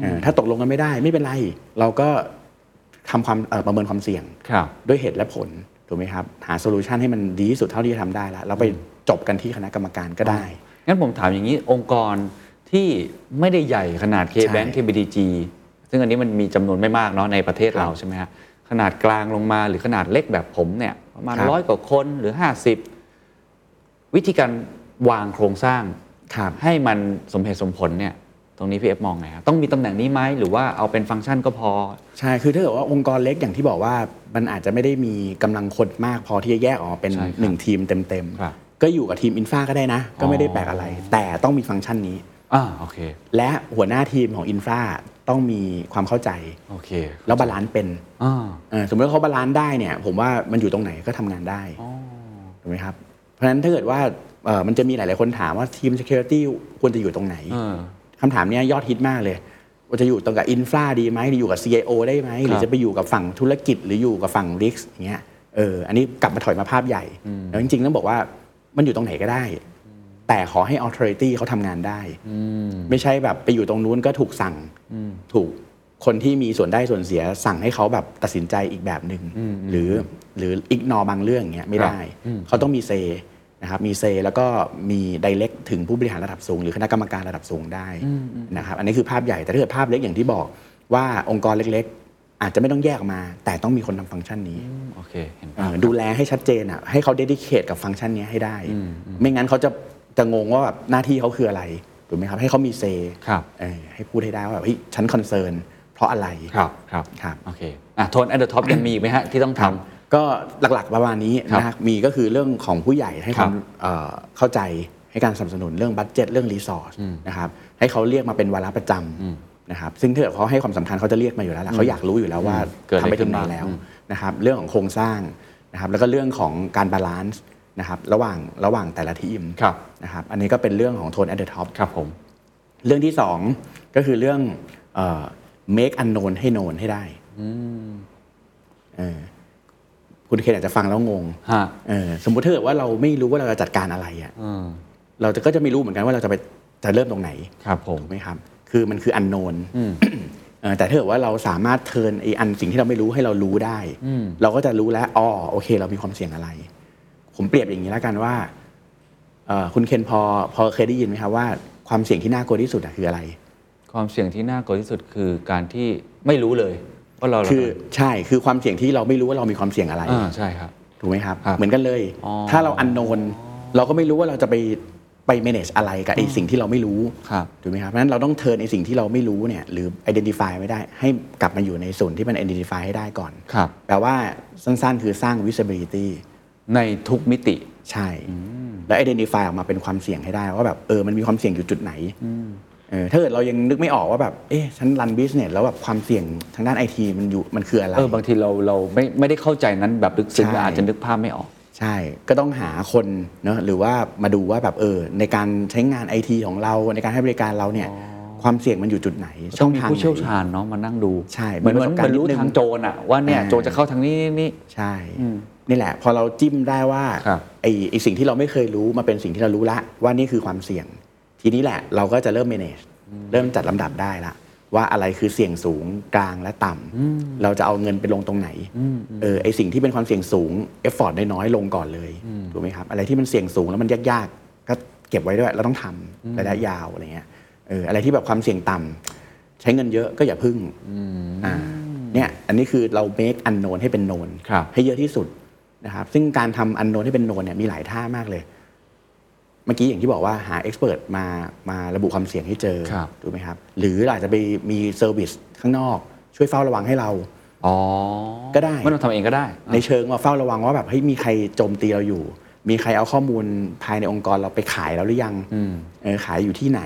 เอ่อถ้าตกลงกันไม่ได้ไม่เป็นไร เราก็ทำความเอ่อประเมินความเสี่ยงครับด้วยเหตุและผลถูกไหมครับ หาโซลูชันให้มันดีที่สุดเท่าที่จะทำได้แล้วแล้วไปจบกันที่คณะกรรมการก็ได้ งั้นผมถามอย่างนี้องค์กรที่ไม่ได้ใหญ่ขนาด KBank ใช่ KBDG ซึ่งอันนี้มันมีจำนวนไม่มากเนาะในประเทศเราใช่ไหมฮะขนาดกลางลงมาหรือขนาดเล็กแบบผมเนี่ยประมาณครับร้อยกว่าคนหรือ 50 วิธีการวางโครงสร้างครับให้มันสมเหตุสมผลเนี่ยตรงนี้พี่เอฟมองไงครับต้องมีตำแหน่งนี้ไหมหรือว่าเอาเป็นฟังก์ชันก็พอ ใช่ คือถ้าเกิดว่าองค์กรเล็กอย่างที่บอกว่ามันอาจจะไม่ได้มีกำลังคนมากพอที่จะแยกออกมาเป็นใช่ครับหนึ่งทีมเต็มครับๆก็อยู่กับทีมอินฟาก็ได้นะ ก็ไม่ได้แปลกอะไร แต่ต้องมีฟังก์ชันนี้อ่าโอเค และหัวหน้าทีมของ infra ต้องมีความเข้าใจโอเคแล้ว balance เป็นอ่าเออสมมติว่าเขา balance ได้เนี่ย ผมว่ามันอยู่ตรงไหนก็ทำงานได้ถูกไหมครับ เพราะฉะนั้นถ้าเกิดว่าเออมันจะมีหลาย ๆ คนถามว่าทีม Security ควรจะอยู่ตรงไหน เออ คำถามเนี้ยยอดฮิตมากเลย ว่าจะอยู่ตรงกับ infra ดีไหมหรืออยู่กับ CIO ได้ไหม หรือจะไปอยู่กับฝั่งธุรกิจหรืออยู่กับฝั่ง risk อย่างเงี้ยเอออันนี้กลับมาถอยมาภาพใหญ่แล้วจริงๆต้องบอกว่ามันอยู่ตรงไหนก็ได้ แต่ขอให้ authority เขาทำงานได้ ไม่ใช่แบบไปอยู่ตรงนู้นก็ถูกสั่งถูกคนที่มีส่วนได้ส่วนเสียสั่งให้เขาแบบตัดสินใจอีกแบบหนึ่งหรือหรืออิกนอบางเรื่องอย่างเงี้ยไม่ได้ เขาต้องมีเซนะครับมีเซแล้วก็มีไดเ c กถึงผู้บริหารระดับสูง หรือคณะกรรมการระดับสูงได้นะครับอันนี้คือภาพใหญ่แต่ถ้าเกิดภาพเล็กอย่างที่บอกว่าองค์กรเล็กๆ อาจจะไม่ต้องแยกออกมา แต่ต้องมีคนทำฟังก์ชันนี้โอเคเห็นเอ่ภาพอดูแลให้ชัดเจนอะให้เขาเดดิเคทกับฟังก์ชันนี้ให้ได้ ไม่งั้นเขาจะ จะงงว่าแบบหน้าที่เขาคืออะไรถูกไหมครับ ให้เขามี say ครับเออให้พูดให้ได้ว่าแบบเฮ้ยฉัน concern เพราะอะไรครับครับครับโอเคอะ tone at the top ยังมีอีกไหมฮะที่ต้องทำก็หลักๆประมาณนี้ครับนะครับมีก็คือเรื่องของผู้ใหญ่ให้ความครับเอ่อเข้าใจให้การสนับสนุนเรื่อง budget เรื่อง resource นะครับให้เขาเรียกมาเป็นวาระประจำนะครับซึ่งถ้าเกิดเขาให้ความสำคัญเขาจะเรียกมาอยู่แล้วแหละเขาอยากรู้อยู่แล้วว่าเกิดอะไรทำไปถึงไหนขึ้นบ้างแล้วอืมนะครับเรื่องของโครงสร้างนะครับแล้วก็เรื่องของการ balance นะครับระหว่างระหว่างแต่ละทีมครับนะครับอันนี้ก็เป็นเรื่องของ tone at the top ครับผมเรื่องที่สองก็คือเรื่องเอ่อ make unknown ให้ known ให้ได้เออคุณเคนอาจจะฟังแล้วงงฮะเออสมมุติถ้าเกิดว่าเราไม่รู้ว่าเราจะจัดการอะไรอะ่ะอืมเราจะก็จะไม่รู้เหมือนกันว่าเราจะไปจะเริ่มตรงไหนครับผมถูกไหมครับ คือมันคือ unknown เออแต่ถ้าเกิดว่าเราสามารถ turn ไอ้อันสิ่งที่เราไม่รู้ให้เรารู้ได้ เราก็จะรู้แล้วอ๋อโอเค เรามีความเสี่ยงอะไร ผมเปรียบอย่างนี้แล้วกันว่าเอ่อคุณเคนพอพอเคยได้ยินไหมครับว่าความเสี่ยงที่น่ากลัวที่สุดอะคืออะไร ความเสี่ยงที่น่ากลัวที่สุดคือการที่ไม่รู้เลยว่าเราคือใช่คือความเสี่ยงที่เราไม่รู้ว่าเรามีความเสี่ยงอะไรอ่าใช่ครับถูกไหมครับครับเหมือนกันเลยอ๋อถ้าเราอันโนนเราก็ไม่รู้ว่าเราจะไปไป manage อะไรกับไอ้สิ่งที่เราไม่รู้ครับถูกไหมครับเพราะฉะนั้นเราต้องเทิร์นไอ้สิ่งที่เราไม่รู้เนี่ยหรือ identify ไม่ได้ ให้กลับมาอยู่ในส่วนที่มัน identify ให้ได้ก่อนครับแปลว่าสั้นๆ คือสร้าง visibility ในทุกมิติ ใช่ แล้ว identify ออกมาเป็นความเสี่ยงให้ได้ว่าแบบเออมันมีความเสี่ยงอยู่จุดไหนเออถ้าเกิดเรายังนึกไม่ออกว่าแบบเอ๊ะฉันรัน business แล้วแบบความเสี่ยงทางด้านไอทีมันอยู่มันคืออะไรเออบางทีเราเราไม่ไม่ได้เข้าใจนั้นแบบลึกซึ้งใช่อาจจะนึกภาพไม่ออก ใช่ ก็ต้องหาคนเนอะหรือว่ามาดูว่าแบบเออในการใช้งานไอทีของเราในการให้บริการเราเนี่ยความเสี่ยงมันอยู่จุดไหนต้องมีทางผู้เชี่ยวไหนชาญเนาะมานั่งดู ใช่ เหมือนมีเหปมืระอนสบการณ์เหมือนรู้นิดนึงทางโจรอะว่าเนี่ยอ่าโจรจะเข้าทางนี้นี่นี่ใช่ นี่แหละ พอเราจิ้มได้ว่าครับไอไอสิ่งที่เราไม่เคยรู้มาเป็นสิ่งที่เรารู้ละว่านี่คือความเสี่ยง ทีนี้แหละเราก็จะเริ่ม manage เริ่มจัดลำดับได้ละว่าอะไรคือเสี่ยงสูงกลางและต่ำเราจะเอาเงินไปลงตรงไหนเออไอสิ่งที่เป็นความเสี่ยงสูงเอฟฟอร์ตน้อยๆลงก่อนเลยถูกไหมครับ อะไรที่มันเสี่ยงสูงแล้วมันยากๆก็เก็บไว้ด้วยเราต้องทำระยะยาวอะไรเงี้ยเอออะไรที่แบบความเสี่ยงต่ำใช้เงินเยอะก็อย่าพึ่งอ่าเนี่ยอันนี้คือเรา make unknown ให้เป็น known ครับให้เยอะที่สุด นะครับซึ่งการทำ unknown ให้เป็น known เนี่ยมีหลายท่ามากเลย เมื่อกี้อย่างที่บอกว่าหา expert มามาระบุความเสี่ยงให้เจอครับ ถูกไหมครับ หรืออาจจะไปมี service ข้างนอก ช่วยเฝ้าระวังให้เรา อ๋อก็ได้ ไม่ต้องทำเองก็ได้ในเชิงว่าเฝ้าระวังว่าแบบเฮ้ยมีใครโจมตีเราอยู่ มีใครเอาข้อมูลภายในองค์กรเราไปขายแล้วหรือยังเออขายอยู่ที่ไหน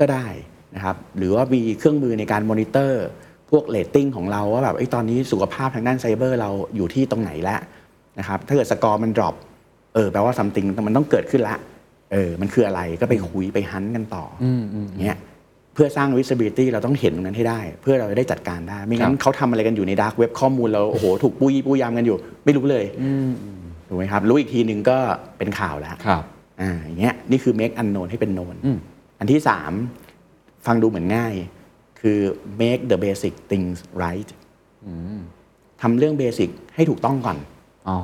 ก็ได้นะครับ หรือว่ามีเครื่องมือในการมอนิเตอร์ พวกเลตติ้งของเราว่าแบบเอ้ยตอนนี้สุขภาพทางด้านไซเบอร์เราอยู่ที่ตรงไหนแล้ว นะครับถ้าเกิดสกอร์มัน drop เออแปลว่า something มันต้องเกิดขึ้นละเออมันคืออะไรก็ไปคุยไป hunt กันต่ออเงี้ยเพื่อสร้าง visibility เราต้องเห็นตรงนั้นให้ได้ เพื่อเราจะได้จัดการได้ไม่งั้ครันบเขาทำอะไรกันอยู่ใน dark web ข้อมูลเราโอ้โหถูกปู้ยี่ปู้ยำกันอยู่ ไม่รู้เลยถูกไหมครับรู้อีกทีหนึ่งก็เป็นข่าวแล้วครับอ่าอย่างเงี้ยนี่คือ make unknown ให้เป็น known อันที่สามฟังดูเหมือนง่าย คือ make the basic things right ทำเรื่องเบสิกให้ถูกต้องก่อน อ๋อ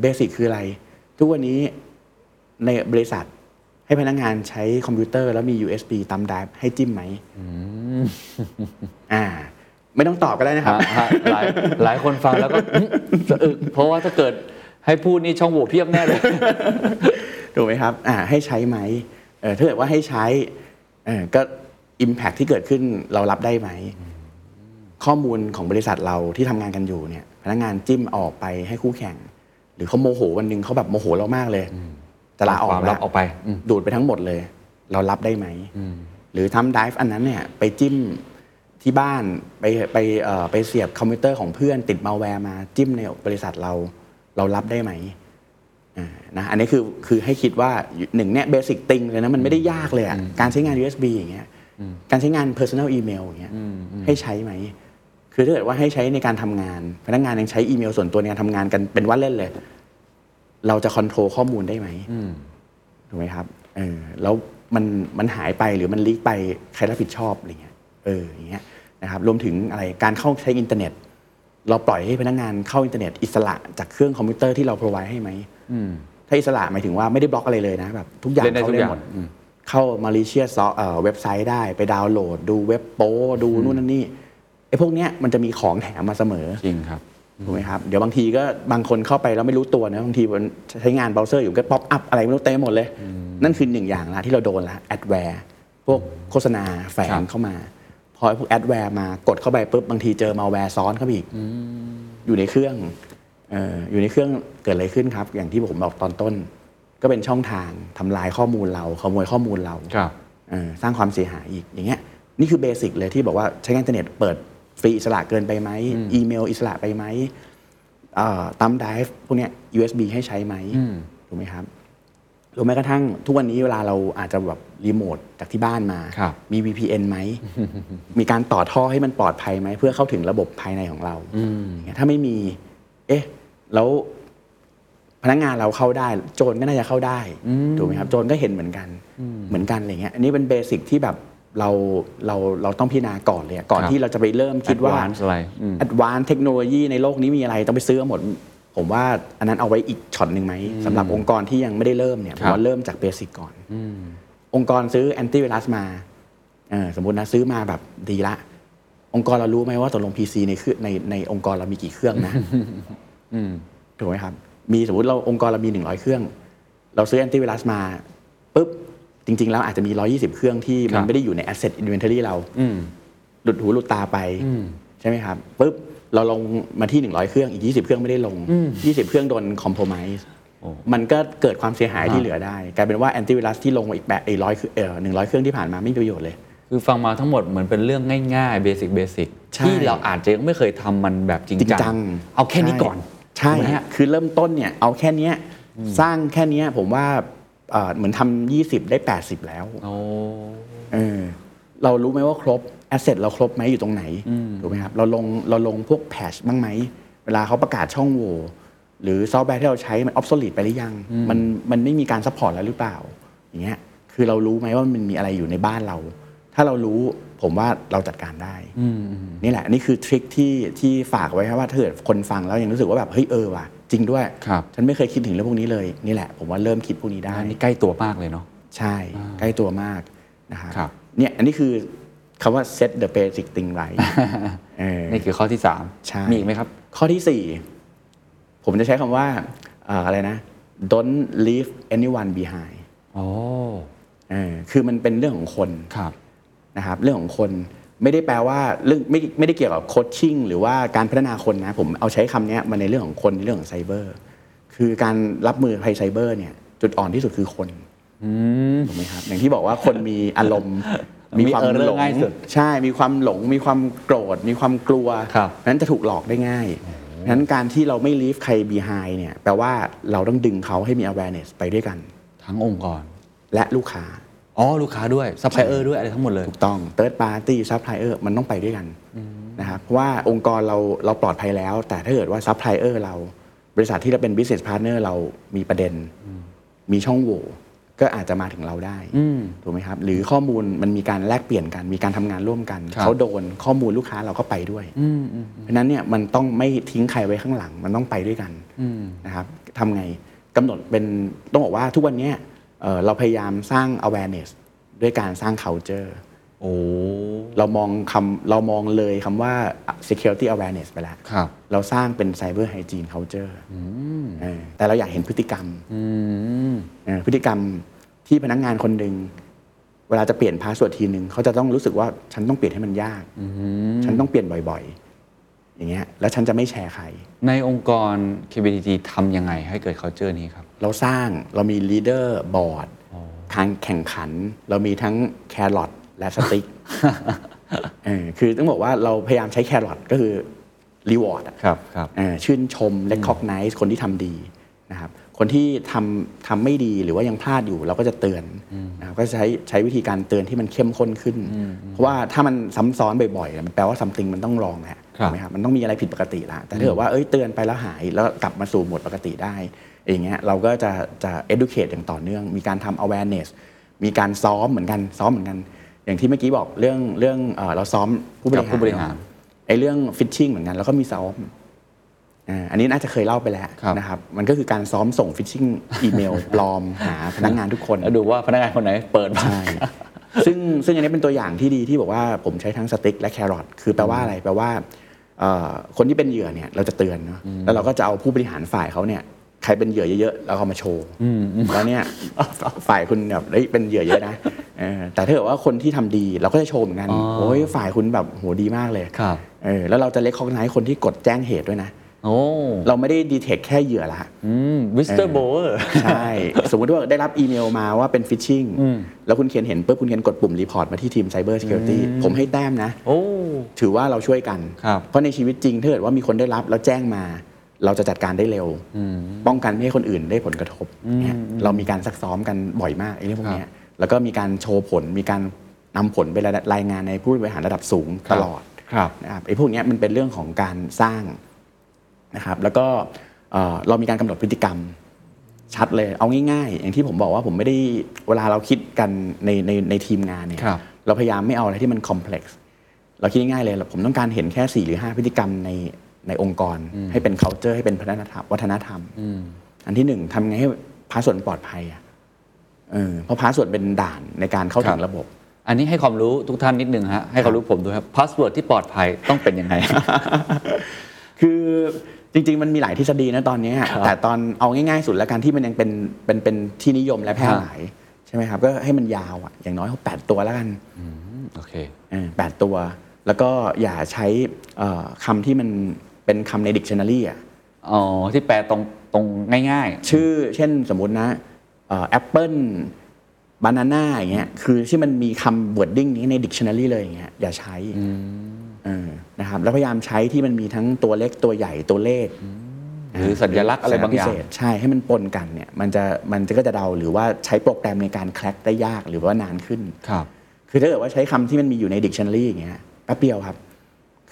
เบสิกคืออะไร ทุกวันนี้ในบริษัทให้พนักงานใช้คอมพิวเตอร์แล้วมี USB ตามไดรฟ์ให้จิ้มไหมอ่า ไม่ต้องตอบก็ได้นะครับฮะฮะหลายหลายคนฟังแล้วก็อื้อสะอึกเพราะว่าถ้าเกิดให้พูดนี่ช่องโหว่เพียบแน่เลยถูกไหมครับ อ่า ให้ใช้ไหมเออถ้าเกิดว่าให้ใช้เออก็ Impact ที่เกิดขึ้นเรารับได้ไหม ข้อมูลของบริษัทเราที่ทำงานกันอยู่เนี่ย พนักงานจิ้มออกไปให้คู่แข่ง หรือเขาโมโหวันหนึ่งเขาแบบโมโหเรามากเลยจะลาออกความลับแล้วออกไปอืมดูดไปทั้งหมดเลย เรารับได้ไหมหรือทำ dive อันนั้นเนี่ยไปจิ้มที่บ้านไปไปเอ่อไปเสียบคอมพิวเตอร์ของเพื่อนติดมาแวร์มาจิ้มในบริษัทเราเรารับได้ไหมอ่านะอันนี้คือคือให้คิดว่าหนึ่งเนี่ย basic thing เลยนะมันไม่ได้ยากเลยอะการใช้งาน USB อย่างเงี้ยการใช้งาน personal email อย่างเงี้ยให้ใช้ไหม คือถ้าเกิดว่าให้ใช้ในการทำงาน พนักงานยังใช้อีเมลส่วนตัวในการทำงานกันเป็นว่าเล่นเลย เราจะ control ข้อมูลได้ไหมถูกไหมครับเออแล้วมันมันหายไปหรือมัน leak ไปใครรับผิดชอบอะไรเงี้ยเอออย่างเงี้ยนะครับรวมถึงอะไรการเข้าใช้อินเทอร์เน็ต เราปล่อยให้พนักงานเข้าอินเทอร์เน็ต อิสระจากเครื่องคอมพิวเตอร์ที่เรา provide ให้ไหมถ้าอิสระหมายถึงว่าไม่ได้บล็อกอะไรเลยนะแบบทุกอย่างเล่นได้เข้าทุกได้อย่างหมดอืมเข้า malicious website ได้ไปดาวน์โหลด ดูเว็บโป้ดูนู่นนั่นนี่ ไอ้พวกเนี้ยมันจะมีของแถมมาเสมอจริงครับถูกไหมครับเดี๋ยวบางทีก็บางคนเข้าไปแล้วไม่รู้ตัวนะบางทีมันใช้งานเบราว์เซอร์อยู่ก็ pop up อะไรไม่รู้เต็มไปหมดเลย นั่นคือหนึ่งอย่างละที่เราโดนละ adware พวกโฆษณาแฝงครับเข้ามา พอไอ้พวก adware มากดเข้าไปปุ๊บบางทีเจอมาแวร์ซ้อนเข้าไปอีกอยู่ในเครื่องเอ่ออยู่ในเครื่องเกิดอะไรขึ้นครับ อย่างที่ผมบอกตอนต้น ก็เป็นช่องทางทำลายข้อมูลเราขโมยข้อมูลเราครับเออสร้างความเสียหายอีกอย่างเงี้ยนี่คือ basic เลยที่บอกว่าใช้งานอินเทอร์เน็ตเปิดฟ รีอิสระเกินไปไหมอีเมลอิสระไปไหมเอ่อตัมไดฟ์พวกเนี้ย USB ให้ใช้ไหมถูกไหมครับหรือแม้กระทั่งทุกวันนี้เวลาเราอาจจะแบบรีโมทจากที่บ้านมาครับมี VPN ไหม มีการต่อท่อให้มันปลอดภัยไหม เพื่อเข้าถึงระบบภายในของเราอย่างเงี้ยถ้าไม่มี เอ๊ะ แล้วพนักงานเราเข้าได้ โจรก็น่าจะเข้าได้ ถูกไหมครับ โจรก็เห็นเหมือนกัน เหมือนกันอะไรเงี้ย อันนี้เป็นเบสิกที่แบบ เราเราเราต้องพิจารณาก่อนเลยอะก่อนครับที่เราจะไปเริ่มคิดว่า Advance อะไรอืม advance เทคโนโลยีในโลกนี้มีอะไรต้องไปซื้อหมด ผมว่าอันนั้นเอาไว้อีกช็อตหนึ่งไหมสำหรับองค์กรที่ยังไม่ได้เริ่มเนี่ยผมว่าเริ่มจาก basic ก่อนองค์กรซื้อแอนตี้ไวรัสมาเออสมมตินะซื้อมาแบบดีละ องค์กรเรารู้ไหมว่าตกลง PC ในเครื่องในในองค์กรเรามีกี่เครื่องนะถูกไหมครับ มีสมมติเราองค์กรเรามี 100 เครื่อง เราซื้อแอนตี้ไวรัสมาปุ๊บ จริง ๆ แล้วอาจจะมี 120 เครื่องที่ครัมันไม่ได้อยู่ใน asset inventory เราอืมหลุดหูหลุดตาไปใช่ไหมครับปุ๊บเราลงมาที่ 100 เครื่องอีก 20 เครื่องไม่ได้ลง 20 เครื่องโดนคอมโพม i s e มันก็เกิดความเสียหายที่เหลือได้ กลายเป็นว่าแอนตี้ไวรัสที่ลงมาอีกแบบไอ้ร้อยเออหนึ่งร้อยเครื่องที่ผ่านมาไม่มีประโยชน์เลย คือฟังมาทั้งหมดเหมือนเป็นเรื่องง่ายๆ basic basic ใช่ที่เราอาจจะยังไม่เคยทำมันแบบจริงจริงจังจังเอาแค่นี้ก่อน ใช่ถูกไหมฮะคือเริ่มต้นเนี่ยเอาแค่เนี้ยสร้างแค่เนี้ยผมว่า เอ่อเหมือนทำยี่สิบได้ 80 แล้วโอ้เออเรารู้ไหมว่าครบ asset เราครบไหมอยู่ตรงไหนถูกไหมครับเราลงเราลงพวก patch บ้างไหม เวลาเขาประกาศช่องโหว่หรือซอฟต์แวร์ที่เราใช้มัน obsolete ไปหรือยัง มันมันไม่มีการ support แล้วหรือเปล่า อย่างเงี้ยคือเรารู้ไหมว่ามันมีอะไรอยู่ในบ้านเรา ถ้าเรารู้ผมว่าเราจัดการได้นี่แหละนี่คือทริคที่ที่ฝากไว้ครับว่าถ้าเกิดคนฟังแล้วยังรู้สึกว่าแบบเฮ้ยเออว่ะ จริงด้วย ครับฉันไม่เคยคิดถึงเรื่องพวกนี้เลย นี่แหละ ผมว่าเริ่มคิดพวกนี้ได้ อันนี้ใกล้ตัวมากเลยเนาะ ใช่ใกล้ตัวมากนะครับครับ เนี่ยอันนี้คือคำว่า set the basic thing right เออ นี่คือข้อที่สามใช่ มีอีกไหมครับ ข้อที่สี่ผมจะใช้คำว่าเอ่ออะไรนะ don't leave anyone behind โอ้ เออคือมันเป็นเรื่องของคนครับ นะครับ เรื่องของคน ไม่ได้แปลว่าเรื่องไม่ไม่ได้เกี่ยวกับโคชชิ่งหรือว่าการพัฒนาคนนะผมเอาใช้คำเนี้ยมาในเรื่องของคนในเรื่องของไซเบอร์ คือการรับมือภัยไซเบอร์เนี่ยจุดอ่อนที่สุดคือคนถูกไหมครับอย่างที่บอกว่าคนมีอารมณ์มีมีความ error หลงง่ายสุดใช่มีความหลง มีความโกรธ มีความกลัวครับนั้นจะถูกหลอกได้ง่ายนั้นการที่เราไม่ leave ใคร behind เนี่ยแปลว่าเราต้องดึงเขาให้มี awareness ไปด้วยกัน ทั้งองค์กรและลูกค้า อ๋อลูกค้าด้วยซัพพลายเออร์ด้วยอะไรทั้งหมดเลย ถูกต้อง third party supplier มันต้องไปด้วยกันนะครับเพราะว่าองค์กรเราเราปลอดภัยแล้ว แต่ถ้าเกิดว่า supplier เรา บริษัทที่เราเป็น business partner เรามีประเด็น มีช่องโหว่ก็อาจจะมาถึงเราได้ถูกไหมครับ หรือข้อมูลมันมีการแลกเปลี่ยนกัน มีการทำงานร่วมกันครับเขาโดนข้อมูลลูกค้าเราก็ไปด้วยเพราะฉะนั้นเนี่ยมันต้องไม่ทิ้งใครไว้ข้างหลัง มันต้องไปด้วยกันนะครับทำไงกำหนดเป็นต้องบอกว่าทุกวันเนี้ย เอ่อเราพยายามสร้าง awareness ด้วยการสร้าง culture โอ้เรามองคำเรามองเลยคำว่า security awareness ไปแล้วครับเราสร้างเป็น cyber hygiene culture เออแต่เราอยากเห็นพฤติกรรมเออพฤติกรรมที่พนักงานคนหนึ่งเวลาจะเปลี่ยน password ทีนึงเขาจะต้องรู้สึกว่าฉันต้องเปลี่ยนให้มันยากฉันต้องเปลี่ยนบ่อยๆ อย่างเงี้ยแล้วฉันจะไม่แชร์ใคร ในองค์กร KBDT ทำยังไงให้เกิด culture นี้ครับ เราสร้างเรามี leader board ทางแข่งขัน เรามีทั้งแครอทและสติ๊กเออคือต้องบอกว่าเราพยายามใช้แครอทก็คือ reward อะครับครับเอ่อชื่นชม recognize คนที่ทำดีนะครับคนที่ทำทำไม่ดีหรือว่ายังพลาดอยู่เราก็จะเตือนนะครับก็จะใช้ใช้วิธีการเตือนที่มันเข้มข้นขึ้น เพราะว่าถ้ามันซ้ำซ้อนบ่อยๆมันแปลว่า something มันต้องลองแหละครับถูกไหมครับมันต้องมีอะไรผิดปกติละแต่ถ้าเกิดว่าเอ้ยเตือนไปแล้วหายแล้วกลับมาสู่โหมดปกติได้ อย่างเงี้ยเราก็จะจะ educate อย่างต่อเนื่อง มีการทำ awareness มีการซ้อมเหมือนกันซ้อมเหมือนกัน อย่างที่เมื่อกี้บอกเรื่องเรื่องเอ่อเราซ้อมผู้บริกับหารผู้บริหารเนอะไอ้เรื่องฟิชชิ่งเหมือนกันแล้วก็มีซ้อมอ่าอันนี้น่าจะเคยเล่าไปแล้วครับ นะครับ มันก็คือการซ้อมส่งฟิชชิ่งอีเมลปลอมหาพนักงานทุกคน แล้วดูว่าพนักงานคนไหนเปิดบ้าง ใช่ ซึ่งซึ่งอันนี้เป็นตัวอย่างที่ดีที่บอกว่าผมใช้ทั้งสติ๊กและแครอทคือแปลว่าอะไรแปลว่าเอ่อคนที่เป็นเหยื่อเนี่ยเราจะเตือนเนาะแล้วเราก็จะเอาผู้บริหารฝ่ายเขาเนี่ย ใครเป็นเหยื่อเยอะๆแล้วเอามาโชว์แล้วเนี่ยฝ่ายคุณแบบเฮ้ยเป็นเหยื่อเยอะนะเออแต่ถ้าเกิดว่าคนที่ทำดีเราก็จะโชว์เหมือนกันอ๋อโอ้ยฝ่ายคุณแบบโหดีมากเลยครับเออแล้วเราจะเล็กคอกไนคนที่กดแจ้งเหตุด้วยนะโอ้เราไม่ได้ detect แค่เหยื่อละอืม user behaviorอร์ใช่ สมมติว่าได้รับอีเมลมาว่าเป็น phishing แล้วคุณเขียนเห็นปุ๊บคุณเขียนกดปุ่ม report มาที่ทีม Cyber Security ผมให้แต้มนะโอ้ถือว่าเราช่วยกันครับเพราะในชีวิตจริงถ้าเกิดว่ามีคนได้รับแล้วแจ้งมา เราจะจัดการได้เร็ว ป้องกันไม่ให้คนอื่นได้ผลกระทบเนี่ยเรามีการซักซ้อมกันบ่อยมากไอ้เรื่องพวกเนี้ยแล้วก็มีการโชว์ผล มีการนำผลไปรายงานในผู้บริหารระดับสูงตลอดครับนะครับไอ้พวกเนี้ยมันเป็นเรื่องของการสร้างนะครับแล้วก็เอ่อเรามีการกำหนดพฤติกรรมชัดเลยเอาง่ายๆ อย่างที่ผมบอกว่าผมไม่ได้เวลาเราคิดกันในในในทีมงานเนี่ยครับเราพยายามไม่เอาอะไรที่มัน complex เราคิดง่ายๆเลยผมต้องการเห็นแค่ 4 หรือ 5 พฤติกรรมใน ในองค์กรให้เป็น culture ให้เป็นพัฒนธรรมวัฒนธรรมอันที่หนึ่งทำไงให้พาสเวิร์ดปลอดภัยอะเออเพราะ password เป็นด่านในการเข้าถึงระบบ อันนี้ให้ความรู้ทุกท่านนิดนึงฮะให้ความรู้ผมด้วยครับ password ที่ปลอดภัยต้องเป็นยังไง คือจริง ๆ มันมีหลายทฤษฎีนะตอนนี้ครับแต่ตอนเอาง่ายๆ สุดแล้วกันที่มันยังเป็นเป็นเป็นที่นิยมและแพร่หลายใช่ไหมครับ ก็ให้มันยาวอะอย่างน้อยเขาแปดตัวแล้วกันโอเคเออแปดตัว แล้วก็อย่าใช้เอ่อคำที่มัน เป็นคำในดิกชันนารีอะอ๋อที่แปลตรงตรงง่ายชื่อเช่นสมมตินะapple banana อย่างเงี้ยคือที่มันมีคำ wording นี้ในดิกชันนารีเลยอย่างเงี้ยอย่าใช้เออนะครับแล้วพยายามใช้ที่มันมีทั้งตัวเล็กตัวใหญ่ตัวเลข หรือสัญลักษณ์อะไรบางอย่างพิเศษใช่ให้มันปนกันเนี่ยมันจะมันจะก็จะเดาหรือว่าใช้โปรแกรมในการ crack ได้ยากหรือว่านานขึ้นๆครับ คือถ้าเกิดว่าใช้คำที่มันมีอยู่ในดิกชันนารีอย่างเงี้ยแป๊บเดียวครับ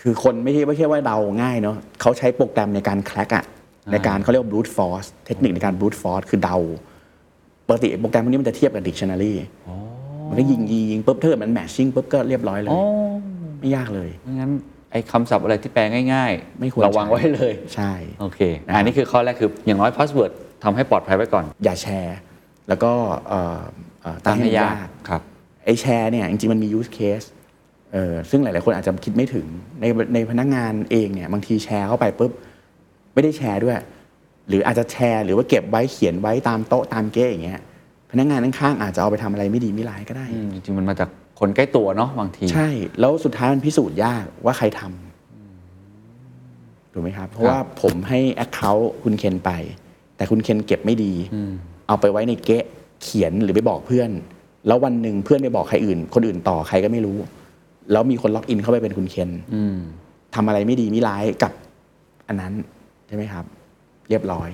คือคนไม่ใช่ไม่ใช่ว่าเดาง่ายเนาะเขาใช้โปรแกรมในการ crack อะในการเขาเรียกว่า brute force เทคนิคในการ brute force คือเดาปกติโปรแกรมพวกนี้มันจะเทียบกับดิกชันนารีมันก็ยิงยิงยิงปุ๊บถ้าเกิดมัน matchingปุ๊บก็เรียบร้อยเลยอ๋อไม่ยากเลยไม่งั้นไอ้คำศัพท์อะไรที่แปลง่ายๆ ไม่ควรระวังใช้ไว้เลยใช่โอเคอันนี้คือข้อแรกคืออย่างน้อยพาสเวิร์ดทำให้ปลอดภัยไว้ก่อน อย่าแชร์ แล้วก็เอ่อเอ่อตั้งให้มันยากครับไอ้แชร์เนี่ยจริงๆมันมี use case เออซึ่งหลาย ๆ คนอาจจะคิดไม่ถึงในในพนักงานเองเนี่ยบางทีแชร์เข้าไปปุ๊บไม่ได้แชร์ด้วย หรืออาจจะแชร์หรือว่าเก็บไว้เขียนไว้ตามโต๊ะตามเก้อย่างเงี้ยพนักงานข้างๆอาจจะเอาไปทำอะไรไม่ดีไม่ร้ายก็ได้อืมจริงๆมันมาจากคนใกล้ตัวเนาะบางที ใช่ แล้วสุดท้ายมันพิสูจน์ยากว่าใครทำถูกไหมครับ เพราะว่าผมให้ Account คุณเคนไป แต่คุณเคนเก็บไม่ดีเอาไปไว้ในเก๊ะเขียนหรือไปบอกเพื่อน แล้ววันหนึ่งเพื่อนไปบอกใครอื่น คนอื่นต่อใครก็ไม่รู้ แล้วมีคนล็อกอินเข้าไปเป็นคุณเคนอืมทำอะไรไม่ดีไม่ร้ายกับอันนั้นใช่ไหมครับ เรียบร้อย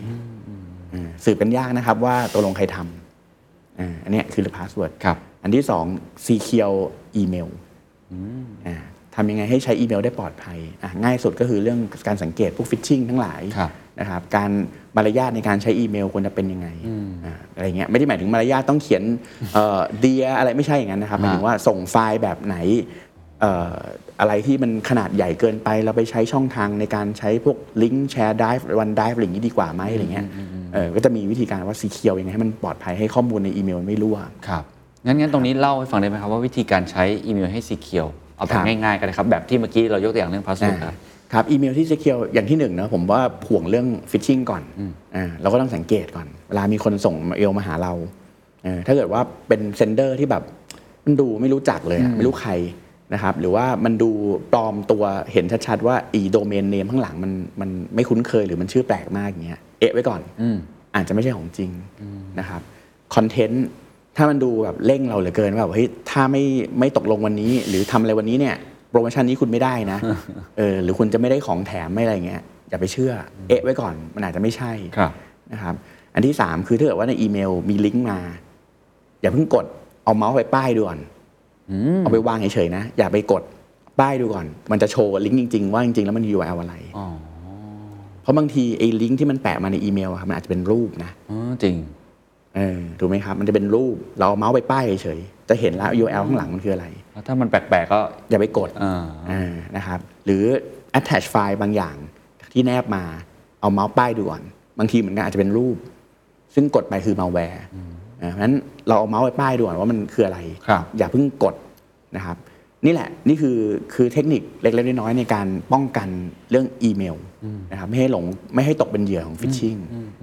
เออสืบกันยากนะครับ ว่าตกลงใครทำอ่าอันเนี้ยคือพาสเวิร์ดครับ อันที่สอง secure อีเมลอ่าทำยังไงให้ใช้อีเมลได้ปลอดภัยอะง่ายสุดก็คือเรื่องการสังเกตพวก phishing ทั้งหลายครับนะครับการมารยาทในการใช้อีเมลควรจะเป็นยังไงอ่าอะไรเงี้ยไม่ได้หมายถึงมารยาทต้องเขียนDear อะไรไม่ใช่อย่างนั้นนะครับหมายถึงว่าส่งไฟล์แบบไหนเอ่ออะไรที่มันขนาดใหญ่เกินไป เราไปใช้ช่องทางในการใช้พวกลิงก์แชร์ Drive OneDrive อะไรอย่างนี้ดีกว่าไหมอะไรเงี้ยเออก็จะมีวิธีการว่า secure ยังไงให้มันปลอดภัยให้ข้อมูลในอีเมลมันไม่รั่วครับงั้นงั้นตรงนี้เล่าให้ฟังได้ไหมครับว่าวิธีการใช้อีเมลให้ secure เอาแบบครับง่ายๆกันเลยครับแบบที่เมื่อกี้เรายกตัวอย่างเรื่องพาสเวิร์ดครับครับอีเมลที่ secure อย่างที่หนึ่งนะผมว่าห่วงเรื่อง phishing ก่อนอ่าเราก็ต้องสังเกตก่อนเวลามีคนส่งเมลมาหาเราเออถ้าเกิดว่าเป็น sender ที่แบบมันดูไม่รู้จักเลยอะไม่รู้ใคร นะครับหรือว่ามันดูปลอมตัวเห็นชัดๆว่าอี domain name ข้างหลังมันมันไม่คุ้นเคยหรือมันชื่อแปลกมากอย่างเงี้ยเอะไว้ก่อนอืมอาจจะไม่ใช่ของจริงนะครับคอนเทนต์ถ้ามันดูแบบเร่งเราเหลือเกินว่าแบบเฮ้ยถ้าไม่ไม่ตกลงวันนี้ หรือทำอะไรวันนี้เนี่ยโปรโมชั่นนี้คุณไม่ได้นะเออหรือคุณจะไม่ได้ของแถมไม่อะไรเงี้ยอย่าไปเชื่อเอะไว้ก่อนมันอาจจะไม่ใช่ครับนะครับอันที่สามคือถ้าเกิดว่าในอีเมลมีลิงก์มา อย่าเพิ่งกดเอาเมาส์ไปป้ายดูก่อน เอาไปวางเฉยๆนะ อย่าไปกดป้ายดูก่อน มันจะโชว์ลิงก์จริง ๆ ว่าจริงๆแล้วมัน URL อะไรอ๋อเพราะบางทีไอ้ลิงก์ที่มันแปะมาในอีเมลอะครับมันอาจจะเป็นรูปนะอ๋อจริงเออถูกไหมครับ มันจะเป็นรูปเราเอาเมาส์ไปป้ายเฉยๆจะเห็นแล้ว URL ข้างหลังมันคืออะไรแล้วถ้ามันแปลกๆก็อย่าไปกดอ่าอ่านะครับหรือ attach ไฟล์บางอย่างที่แนบมาเอาเมาส์ป้ายดูก่อน บางทีเหมือนกันอาจจะเป็นรูป ซึ่งกดไปคือ malware อ่าเพราะฉะนั้น เราเอาเมาส์ไปป้ายดูก่อนว่ามันคืออะไรครับอย่าเพิ่งกดนะครับ นี่แหละนี่คือคือเทคนิคเล็กๆน้อยๆในการป้องกันเรื่องอีเมลนะครับไม่ให้หลงไม่ให้ตกเป็นเหยื่อของฟิชชิง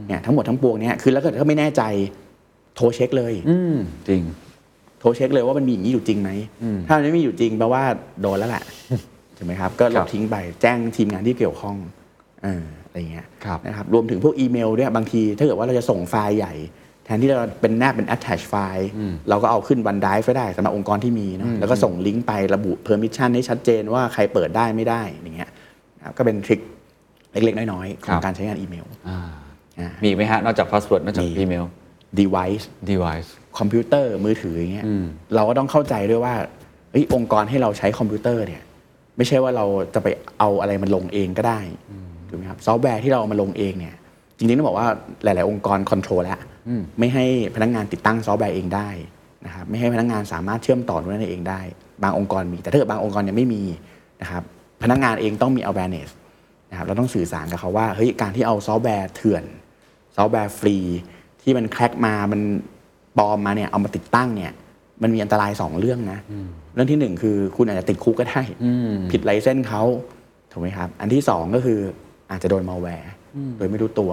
เนี่ยทั้งหมดทั้งปวงเนี่ยคือแล้วก็ถ้าไม่แน่ใจโทรเช็คเลยอืมจริง โทรเช็คเลยว่ามันมีอย่างนี้อยู่จริงไหมถ้ามันไม่มีอยู่จริงแปลว่าโดนแล้วแหละถูกไหมครับ ก็ลครับบทิ้งไปแจ้งทีมงานที่เกี่ยวข้องเอออะไรเงี้ยครับนะครับรวมถึงพวกอีเมลด้วยบางที ถ้าเกิดว่าเราจะส่งไฟล์ใหญ่ แทนที่เราเป็นแนบเป็น attach ไฟล์เราก็เอาขึ้น OneDrive ไว้ได้สำหรับองค์กรที่มีเนอะแล้วก็ส่งลิงก์ไประบุ permission ให้ชัดเจนว่าใครเปิดได้ไม่ได้อย่างเงี้ยนะครับก็เป็นทริคเล็กๆ น้อยๆ ขอครังบการใช้งานอีเมลอ่าอ่ามีอีกไหมฮะ นอกจากพาสเวิร์ดนอกจากมีอีเมล device device คอมพิวเตอร์มือถืออย่างเงี้ยเราก็ต้องเข้าใจด้วยว่าเฮ้ยองค์กรให้เราใช้คอมพิวเตอร์เนี่ย ไม่ใช่ว่าเราจะไปเอาอะไรมันลงเองก็ได้ถูกไหมครับซอฟต์แวร์ที่เราเอามาลงเองเนี่ย จริงๆต้องบอกว่าหลาย ๆ องค์กร control แล้ว ไม่ให้พนักงานติดตั้งซอฟต์แวร์เองได้นะครับไม่ให้พนักงานสามารถเชื่อมต่อนู่นนั่นเองได้ บางองค์กรมี แต่ถ้าเกิดบางองค์กรยังไม่มีนะครับพนักงานเองต้องมี awareness นะครับเราต้องสื่อสารกับเขาว่าเฮ้ยการที่เอาซอฟต์แวร์เถื่อน ซอฟต์แวร์ฟรี ที่มัน crack มามันปลอมมาเนี่ยเอามาติดตั้งเนี่ยมันมีอันตรายสองเรื่องนะ เรื่องที่หนึ่งคือคุณอาจจะติดคุกก็ได้ ผิด license เขาถูกไหมครับ อันที่สองก็คืออาจจะโดนมัลแวร์โดยไม่รู้ตัว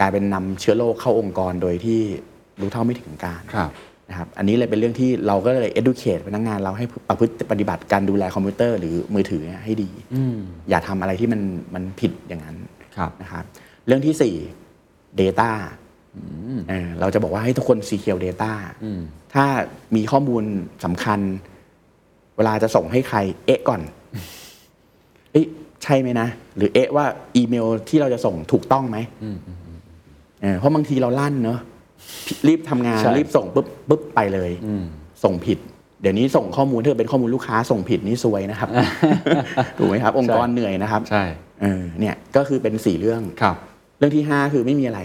กลายเป็นนำเชื้อโรคเข้าองค์กรโดยที่รู้เท่าไม่ถึงการครับนะครับอันนี้เลยเป็นเรื่องที่เราก็เลย educate พนักงานเราให้ประพฤติปฏิบัติการดูแลคอมพิวเตอร์หรือมือถือเนี่ยให้ดี อย่าทำอะไรที่มันมันผิดอย่างนั้นครับนะครับเรื่องที่สี่ Data เออเราจะบอกว่าให้ทุกคน secure Data ถ้ามีข้อมูลสำคัญ เวลาจะส่งให้ใคร เอ๊ะก่อน เอ๊ะใช่ไหมนะ หรือเอ๊ะว่าอีเมลที่เราจะส่งถูกต้องไหม เออเพราะบางทีเราลั่นเนอะรีบทำงานใช่รีบส่งปุ๊บปุ๊บไปเลยส่งผิด เดี๋ยวนี้ส่งข้อมูลถ้าเกิดเป็นข้อมูลลูกค้าส่งผิดนี่ซวยนะครับถูกไหมครับ องค์กรเหนื่อยนะครับ ใช่เออเนี่ยก็คือเป็นสี่เรื่องครับ เรื่องที่ห้าคือไม่มีอะไร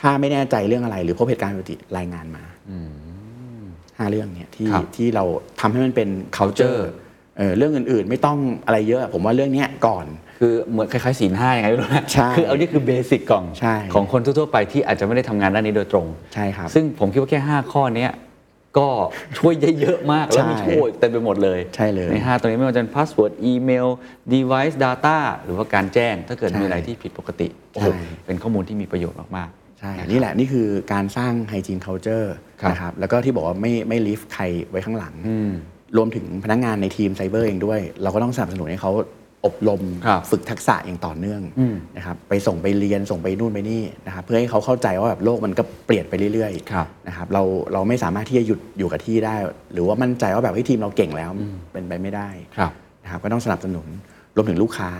ถ้าไม่แน่ใจเรื่องอะไร หรือพบเหตุการณ์ปกติรายงานมาห้าเรื่องเนี่ยที่ครับที่เราทำให้มันเป็น culture เออเรื่องอื่นๆ ไม่ต้องอะไรเยอะ ผมว่าเรื่องเนี้ยก่อน คือเหมือนคล้ายๆศีลห้ายังไงไม่รู้นะใช่คือเอานี่คือเบสิกก่อนใช่ ของคนทั่วๆไปที่อาจจะไม่ได้ทำงานด้านนี้โดยตรง ใช่ครับ ซึ่งผมคิดว่าแค่ 5 ข้อเนี้ยก็ช่วยได้เยอะมาก แล้วมีใช่ช่วยเต็มไปหมดเลยใช่เลยใน 5 ตัวนี้ไม่ว่าจะเป็นพาสเวิร์ดอีเมล device data หรือว่าการแจ้ง ถ้าเกิดใช่มีอะไรที่ผิดปกติโอ้โหใช่ เป็นข้อมูลที่มีประโยชน์มากๆ ใช่ครับนี่แหละ นี่คือการสร้าง hygiene culture ครับ นะครับ แล้วก็ที่บอกว่าไม่ไม่ leave ใครไว้ข้างหลังรวมถึงพนักงานในทีมไซเบอร์เองด้วย เราก็ต้องสนับสนุนให้เขา อบรมครับฝึกทักษะอย่างต่อเนื่องนะครับไปส่งไปเรียนส่งไปนู่นไปนี่นะครับเพื่อให้เขาเข้าใจว่าแบบโลกมันก็เปลี่ยนไปเรื่อยครับนะครับเราเราไม่สามารถที่จะหยุดอยู่กับที่ได้ หรือว่ามั่นใจว่าแบบเฮ้ยทีมเราเก่งแล้วเป็นไปไม่ได้ครับนะครับก็ต้องสนับสนุนรวมถึงลูกค้า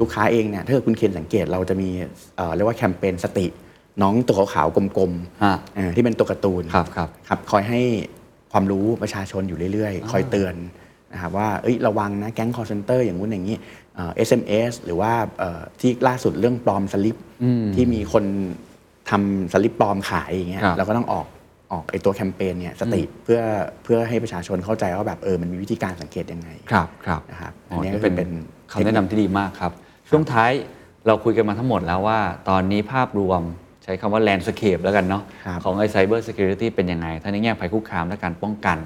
ลูกค้าเองเนี่ยถ้าเกิดคุณเคนสังเกตเราจะมีเอ่อเรียกว่าแคมเปญสติ น้องตัวขาวๆกลมฮะเอ่อที่เป็นตัวการ์ตูนครับครับครับคอยให้ความรู้ประชาชนอยู่เรื่อยๆ คอยเตือน นะครับว่าเอ้ยระวังนะแก๊งคอลเซนเตอร์อย่างนู้นอย่างนี้เอ่อ SMS หรือว่าเอ่อที่ล่าสุดเรื่องปลอมสลิปที่มีคนทำสลิปปลอมขายอย่างเงี้ยครับเราก็ต้องออกออกไอตัวแคมเปญเนี่ยสติเพื่อเพื่อให้ประชาชนเข้าใจว่าแบบเออมันมีวิธีการสังเกตยังไง ครับครับนะครับอ๋ออันนี้นี่ก็เป็นเป็นคำแนะนำที่ดีมากครับ ช่วงท้ายเราคุยกันมาทั้งหมดแล้วว่า ตอนนี้ภาพรวมใช้คำว่า landscape แล้วกันเนาะครับของไอ้ cyber security เป็นยังไงทั้งในแง่ภัยคุกคามและการป้องกัน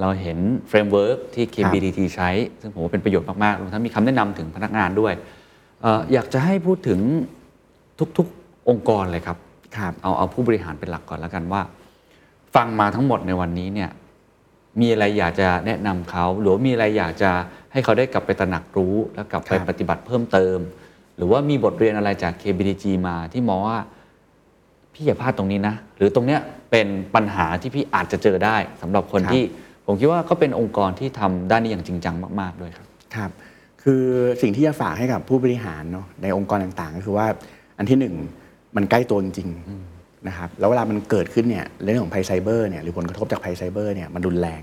เราเห็น framework ที่ KBTG ใช้ ซึ่งผมว่าเป็นประโยชน์มากๆรวมทั้งมีคำแนะนำถึงพนักงานด้วยเอออยากจะให้พูดถึงทุกๆองค์กรเลยครับครับเอาเอาผู้บริหารเป็นหลักก่อนแล้วกันว่า ฟังมาทั้งหมดในวันนี้เนี่ยมีอะไรอยากจะแนะนำเขา หรือว่ามีอะไรอยากจะให้เขาได้กลับไปตระหนักรู้ แล้วกลับไปครับปฏิบัติเพิ่มเติม หรือว่ามีบทเรียนอะไรจาก KBTG มาที่มองว่าพี่อย่าพลาดตรงนี้นะ หรือตรงเนี้ยเป็นปัญหาที่พี่อาจจะเจอได้สำหรับคนครับที่ ผมคิดว่าก็เป็นองค์กรที่ทำด้านนี้อย่างจริงจังมากๆด้วยครับครับ คือสิ่งที่จะฝากให้กับผู้บริหารเนาะในองค์กรต่างๆ ก็คือว่าอันที่หนึ่งมันใกล้ตัวจริงๆนะครับแล้วเวลามันเกิดขึ้นเนี่ยเรื่องของภัยไซเบอร์เนี่ยหรือผลกระทบจากภัยไซเบอร์เนี่ยมันรุนแรง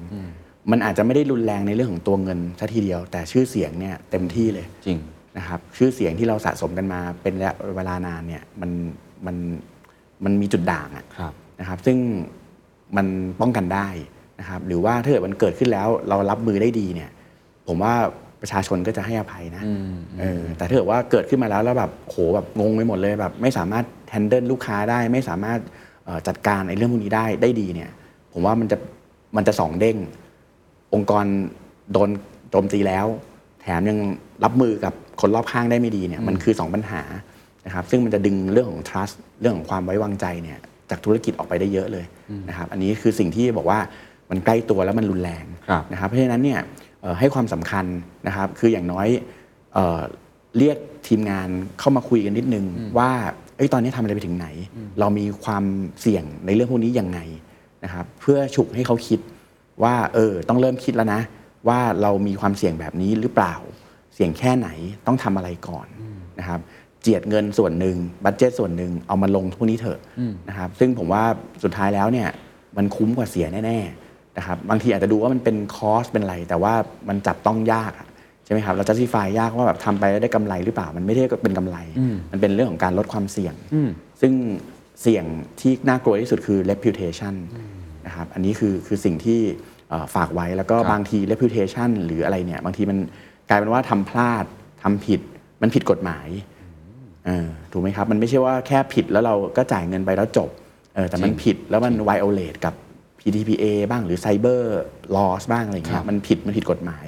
มันอาจจะไม่ได้รุนแรงในเรื่องของตัวเงินซะทีเดียว แต่ชื่อเสียงเนี่ยเต็มที่เลยจริงนะครับชื่อเสียงที่เราสะสมกันมาเป็นระยะเวลานานเนี่ยมันมันมันมีจุดด่างอะครับนะครับ ซึ่งมันป้องกันได้ นะครับหรือว่าถ้าเกิดมันเกิดขึ้นแล้วเรารับมือได้ดีเนี่ยผมว่าประชาชนก็จะให้อภัยนะเออแต่ถ้าเกิดว่าเกิดขึ้นมาแล้วแล้วแบบโหแบบงงไปหมดเลยแบบไม่สามารถแฮนเดิลลูกค้าได้ไม่สามารถเอ่อจัดการในเรื่องพวกนี้ได้ได้ดีเนี่ยผมว่ามันจะมันจะสองเด้ง องค์กรโดนโจมตีแล้ว แถมยังรับมือกับคนรอบข้างได้ไม่ดีเนี่ยมันคือ 2 ปัญหานะครับซึ่งมันจะดึงเรื่องของ trust เรื่องของความไว้วางใจเนี่ยจากธุรกิจออกไปได้เยอะเลยนะครับอันนี้คือสิ่งที่บอกว่า มันใกล้ตัวแล้วมันรุนแรงครับนะครับเพราะฉะนั้นเนี่ยเอ่อให้ความสำคัญนะครับ คืออย่างน้อยเอ่อเรียกทีมงานเข้ามาคุยกันนิดนึง ว่าเอ้ยตอนนี้ทำอะไรไปถึงไหน เรามีความเสี่ยงในเรื่องพวกนี้ยังไงนะครับ เพื่อฉุกให้เขาคิดว่าเออต้องเริ่มคิดแล้วนะ ว่าเรามีความเสี่ยงแบบนี้หรือเปล่า เสี่ยงแค่ไหนต้องทำอะไรก่อนนะครับเจียดเงินส่วนหนึ่งบัตเจตส่วนหนึ่งเอามาลงพวกนี้เถอะนะครับ ซึ่งผมว่าสุดท้ายแล้วเนี่ยมันคุ้มกว่าเสียแน่ ๆ นะครับบางทีอาจจะดูว่ามันเป็นคอสเป็นอะไร แต่ว่ามันจับต้องยากอะใช่ไหมครับเราจะซีฟายยากว่าแบบทำไปแล้วได้กำไรหรือเปล่า มันไม่ได้เป็นกำไร มันเป็นเรื่องของการลดความเสี่ยง ซึ่งเสี่ยงที่น่ากลัวที่สุดคือ reputation นะครับอันนี้คือคือสิ่งที่เอ่อฝากไว้แล้วก็ครับบางที reputation หรืออะไรเนี่ยบางทีมันกลายเป็นว่าทำพลาดทำผิดมันผิดกฎหมายเออถูกไหมครับ มันไม่ใช่ว่าแค่ผิดแล้วเราก็จ่ายเงินไปแล้วจบเออแต่มันผิดแล้วมัน violate กับ PDPA บ้างหรือ cyber laws บ้างอะไรอย่างเงี้ครัยบมันผิดมันผิดกฎหมาย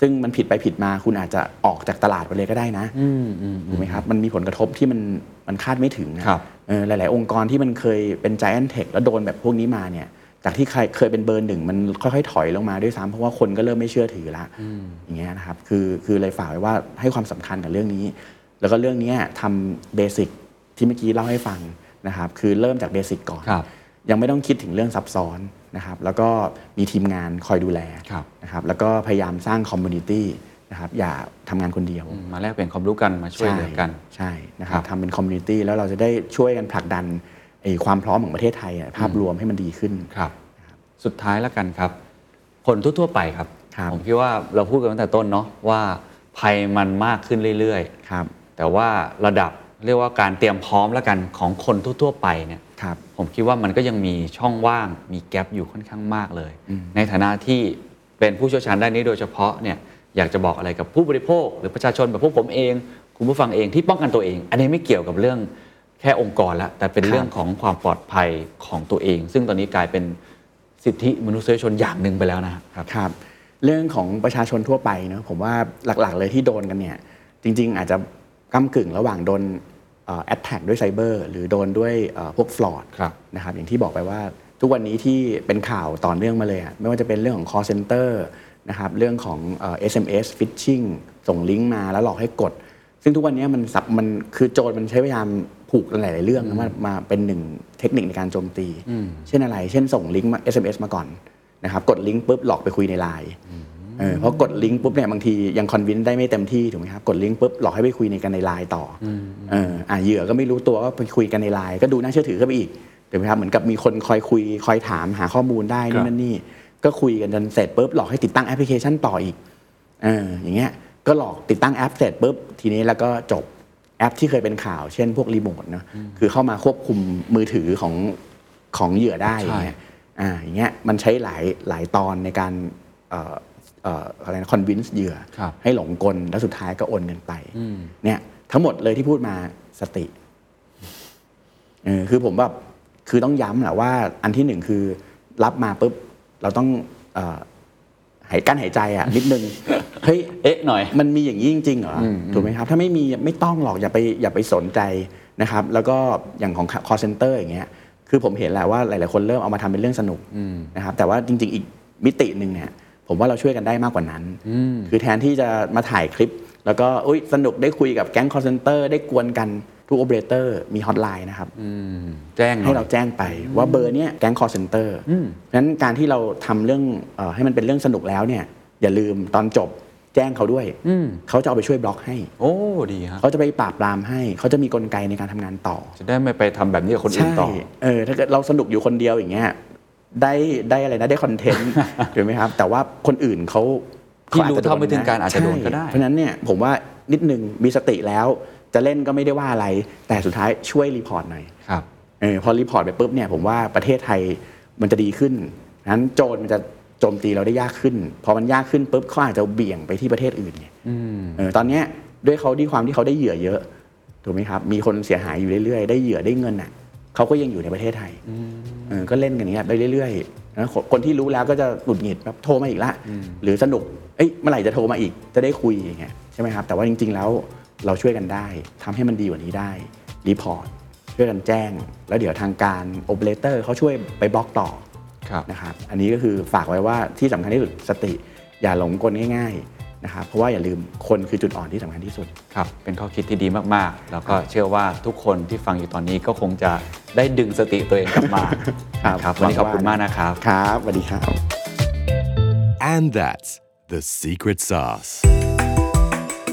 ซึ่งมันผิดไปผิดมาคุณอาจจะออกจากตลาดไปเลยก็ได้นะถูกไหมครับมันมีผลกระทบที่มันมันคาดไม่ถึงนะครับเออหลาย ๆ องค์กรที่มันเคยเป็น giant tech แล้วโดนแบบพวกนี้มาเนี่ยจากที่เคยเคยเป็นเบอร์หนึ่งมันค่อยๆถอยลงมาด้วยซ้ำเพราะว่าคนก็เริ่มไม่เชื่อถือละอย่างเงี้ยนะครับคือคือเลยฝากไว้ว่าให้ความสำคัญกับเรื่องนี้ แล้วก็เรื่องเนี้ยทำ basic ที่เมื่อกี้เล่าให้ฟังนะครับคือเริ่มจาก basic ก่อนครับ ยังไม่ต้องคิดถึงเรื่องซับซ้อนนะครับแล้วก็มีทีมงานคอยดูแลครับนะครับแล้วก็พยายามสร้าง communityนะครับอย่าทำงานคนเดียว มาแลกเปลี่ยนความรู้กันมาช่วยเหลือกันใช่นะครับครับทำเป็น community แล้วเราจะได้ช่วยกันผลักดันไอ้ความพร้อมของประเทศไทยอะภาพรวมให้มันดีขึ้นครับสุดท้ายแล้วกันครับ คนทั่วๆไปครับครับ ผมคิดว่าเราพูดกันตั้งแต่ต้นเนาะว่าภัยมันมากขึ้นเรื่อยครับๆแต่ว่าระดับเรียกว่าการเตรียมพร้อมแล้วกันของคนทั่วๆไปเนี่ย ครับผมคิดว่ามันก็ยังมีช่องว่างมี gap อยู่ค่อนข้างมากเลย ในฐานะที่เป็นผู้เชี่ยวชาญด้านนี้โดยเฉพาะเนี่ยอยากจะบอกอะไรกับผู้บริโภค หรือประชาชนแบบพวกผมเอง คุณผู้ฟังเองที่ป้องกันตัวเอง อันนี้ไม่เกี่ยวกับเรื่องแค่องค์กรละแต่เป็นครับเรื่องของความปลอดภัยของตัวเอง ซึ่งตอนนี้กลายเป็นสิทธิมนุษยชนอย่างหนึ่งไปแล้วนะครับครับ เรื่องของประชาชนทั่วไปเนอะผมว่าหลักๆเลยที่โดนกันเนี่ยจริง ๆ อาจจะก้ากึ่งระหว่างโดน แอดแท็กด้วยไซเบอร์หรือโดนด้วยเอ่อพวกฟลอดครับนะครับอย่างที่บอกไปว่าทุกวันนี้ที่เป็นข่าวต่อเนื่องมาเลยอะไม่ว่าจะเป็นเรื่องของ call center นะครับเรื่องของเอ่อ SMS phishing ส่งลิงก์มาแล้วหลอกให้กด ซึ่งทุกวันนี้มันสับมันคือโจรมันใช้พยายามผูกหลายๆเรื่องนะมามาเป็นหนึ่งเทคนิคในการโจมตี เช่นอะไร เช่นส่งลิงก์มา SMS มาก่อนนะครับกดลิงก์ปุ๊บหลอกไปคุยในไลน์ เออเพราะกดลิงก์ปุ๊บเนี่ยบางทียังคอนวินได้ไม่เต็มที่ถูกไหมครับกดลิงก์ปุ๊บหลอกให้ไปคุยในกันในไลน์ต่ออเอออะเหยื่อก็ไม่รู้ตัวว่าไปคุยกันในไลน์ก็ดูน่าเชื่อถือขึ้นไปอีกถูกไหมครับเหมือนกับมีคนคอยคุยคอยถามหาข้อมูลได้ครันี่บนั่นนี่ก็คุยกันจนเสร็จปุ๊บหลอกให้ติดตั้งแอปพลิเคชันต่ออีกเอออย่างเงี้ยก็หลอกติดตั้งแอปเสร็จปุ๊บทีนี้แล้วก็จบแอปที่เคยเป็นข่าวเช่นพวกรีโมทเนอะคือเข้ามาควบคุมมือถือของของเหยื่อได้อย่างเงี้ยอ่าอย่างเงี้ยมันใช้หลายหลายตอนในการเอ่อเอ่ออะไรนะ convince เหยื่อครับให้หลงกล แล้วสุดท้ายก็โอนเงินไปเนี่ยทั้งหมดเลยที่พูดมาสติเออคือผมแบบคือต้องย้ำแหละว่า อันที่หนึ่งคือรับมาปุ๊บเราต้องเอ่อหายกั้นหายใจอะนิดนึงเฮ้ยเอ๊ะหน่อย มันมีอย่างนี้จริงๆเหรออถูกไหมครับ ถ้าไม่มีไม่ต้องหรอกอย่าไปอย่าไปสนใจนะครับ แล้วก็อย่างของ call center อย่างเงี้ยคือผมเห็นแหละว่าหลาย ๆ คนเริ่มเอามาทำเป็นเรื่องสนุกนะครับแต่ว่าจริง ๆ อีกมิติหนึ่งเนี่ย ผมว่าเราช่วยกันได้มากกว่านั้น คือแทนที่จะมาถ่ายคลิป แล้วก็อุ้ยสนุกได้คุยกับแก๊ง call center ได้กวนกันทุกโอเปอเรเตอร์มีฮอตไลน์นะครับแจ้งหน่อยให้เราแจ้งไปว่าเบอร์เนี้ยแก๊ง call center เพราะฉะนั้นการที่เราทำเรื่องเอ่อให้มันเป็นเรื่องสนุกแล้วเนี่ยอย่าลืมตอนจบแจ้งเขาด้วย เขาจะเอาไปช่วยบล็อกให้ โอ้ ดีฮะเขาจะไปปราบปรามให้ เขาจะมีกลไกในการทำงานต่อ จะได้ไม่ไปทำแบบนี้กับคนอื่นใช่ต่อ เออ ถ้าเกิดเราสนุกอยู่คนเดียวอย่างเงี้ย ได้ได้อะไรนะได้ content ถูกไหมครับ แต่ว่าคนอื่นเขาที่เขาอาจจะรู้เท่าไม่ถึงการณ์อาจจะโดนใช่ก็ได้ เพราะฉะนั้นเนี่ยผมว่านิดนึงมีสติแล้ว จะเล่นก็ไม่ได้ว่าอะไร แต่สุดท้ายช่วย report หน่อยครับเออพอ report ไปปุ๊บเนี่ยผมว่าประเทศไทยมันจะดีขึ้นนั้นโจรมันจะโจมตีเราได้ยากขึ้น พอมันยากขึ้นปุ๊บเขาอาจจะเบี่ยงไปที่ประเทศอื่นไงเออตอนเนี้ยด้วยเขาที่ความที่เขาได้เหยื่อเยอะถูกไหมครับ มีคนเสียหายอยู่เรื่อยๆ ได้เหยื่อได้เงินอะ เขาก็ยังอยู่ในประเทศไทยเออก็เล่นกันอย่างเงี้ยไปเรื่อยๆนะคนคนที่รู้แล้วก็จะหงุดหงิดแบบโทรมาอีกละหรือสนุกเอ้ยเมื่อไหร่จะโทรมาอีกจะได้คุยอย่างเงี้ยใช่ไหมครับแต่ว่าจริง ๆ แล้วเราช่วยกันได้ทำให้มันดีกว่านี้ได้ report ช่วยกันแจ้ง แล้วเดี๋ยวทางการโอเปอเรเตอร์เขาช่วยไปบล็อกต่อครับนะครับอันนี้ก็คือฝากไว้ว่าที่สำคัญที่สุดสติ อย่าหลงกลง่ายๆ นะครับเพราะว่าอย่าลืมคนคือจุดอ่อนที่สำคัญที่สุด ครับ เป็นข้อคิดที่ดีมาก ๆ แล้วก็เชื่อว่าทุกคนที่ฟังอยู่ตอนนี้ก็คงจะได้ดึงสติตัวเองกลับมาครับครับวันนี้ขอบคุณมากนะครับ ครับสวัสดีครับ And that's the secret sauce.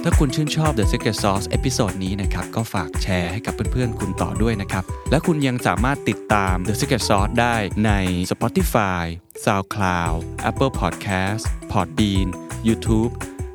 ถ้าคุณชื่นชอบ The Secret Sauce episode นี้นะครับ ก็ฝากแชร์ให้กับเพื่อนๆ คุณต่อด้วยนะครับ และคุณยังสามารถติดตาม The Secret Sauce ได้ใน Spotify, SoundCloud, Apple Podcast, Podbean, YouTube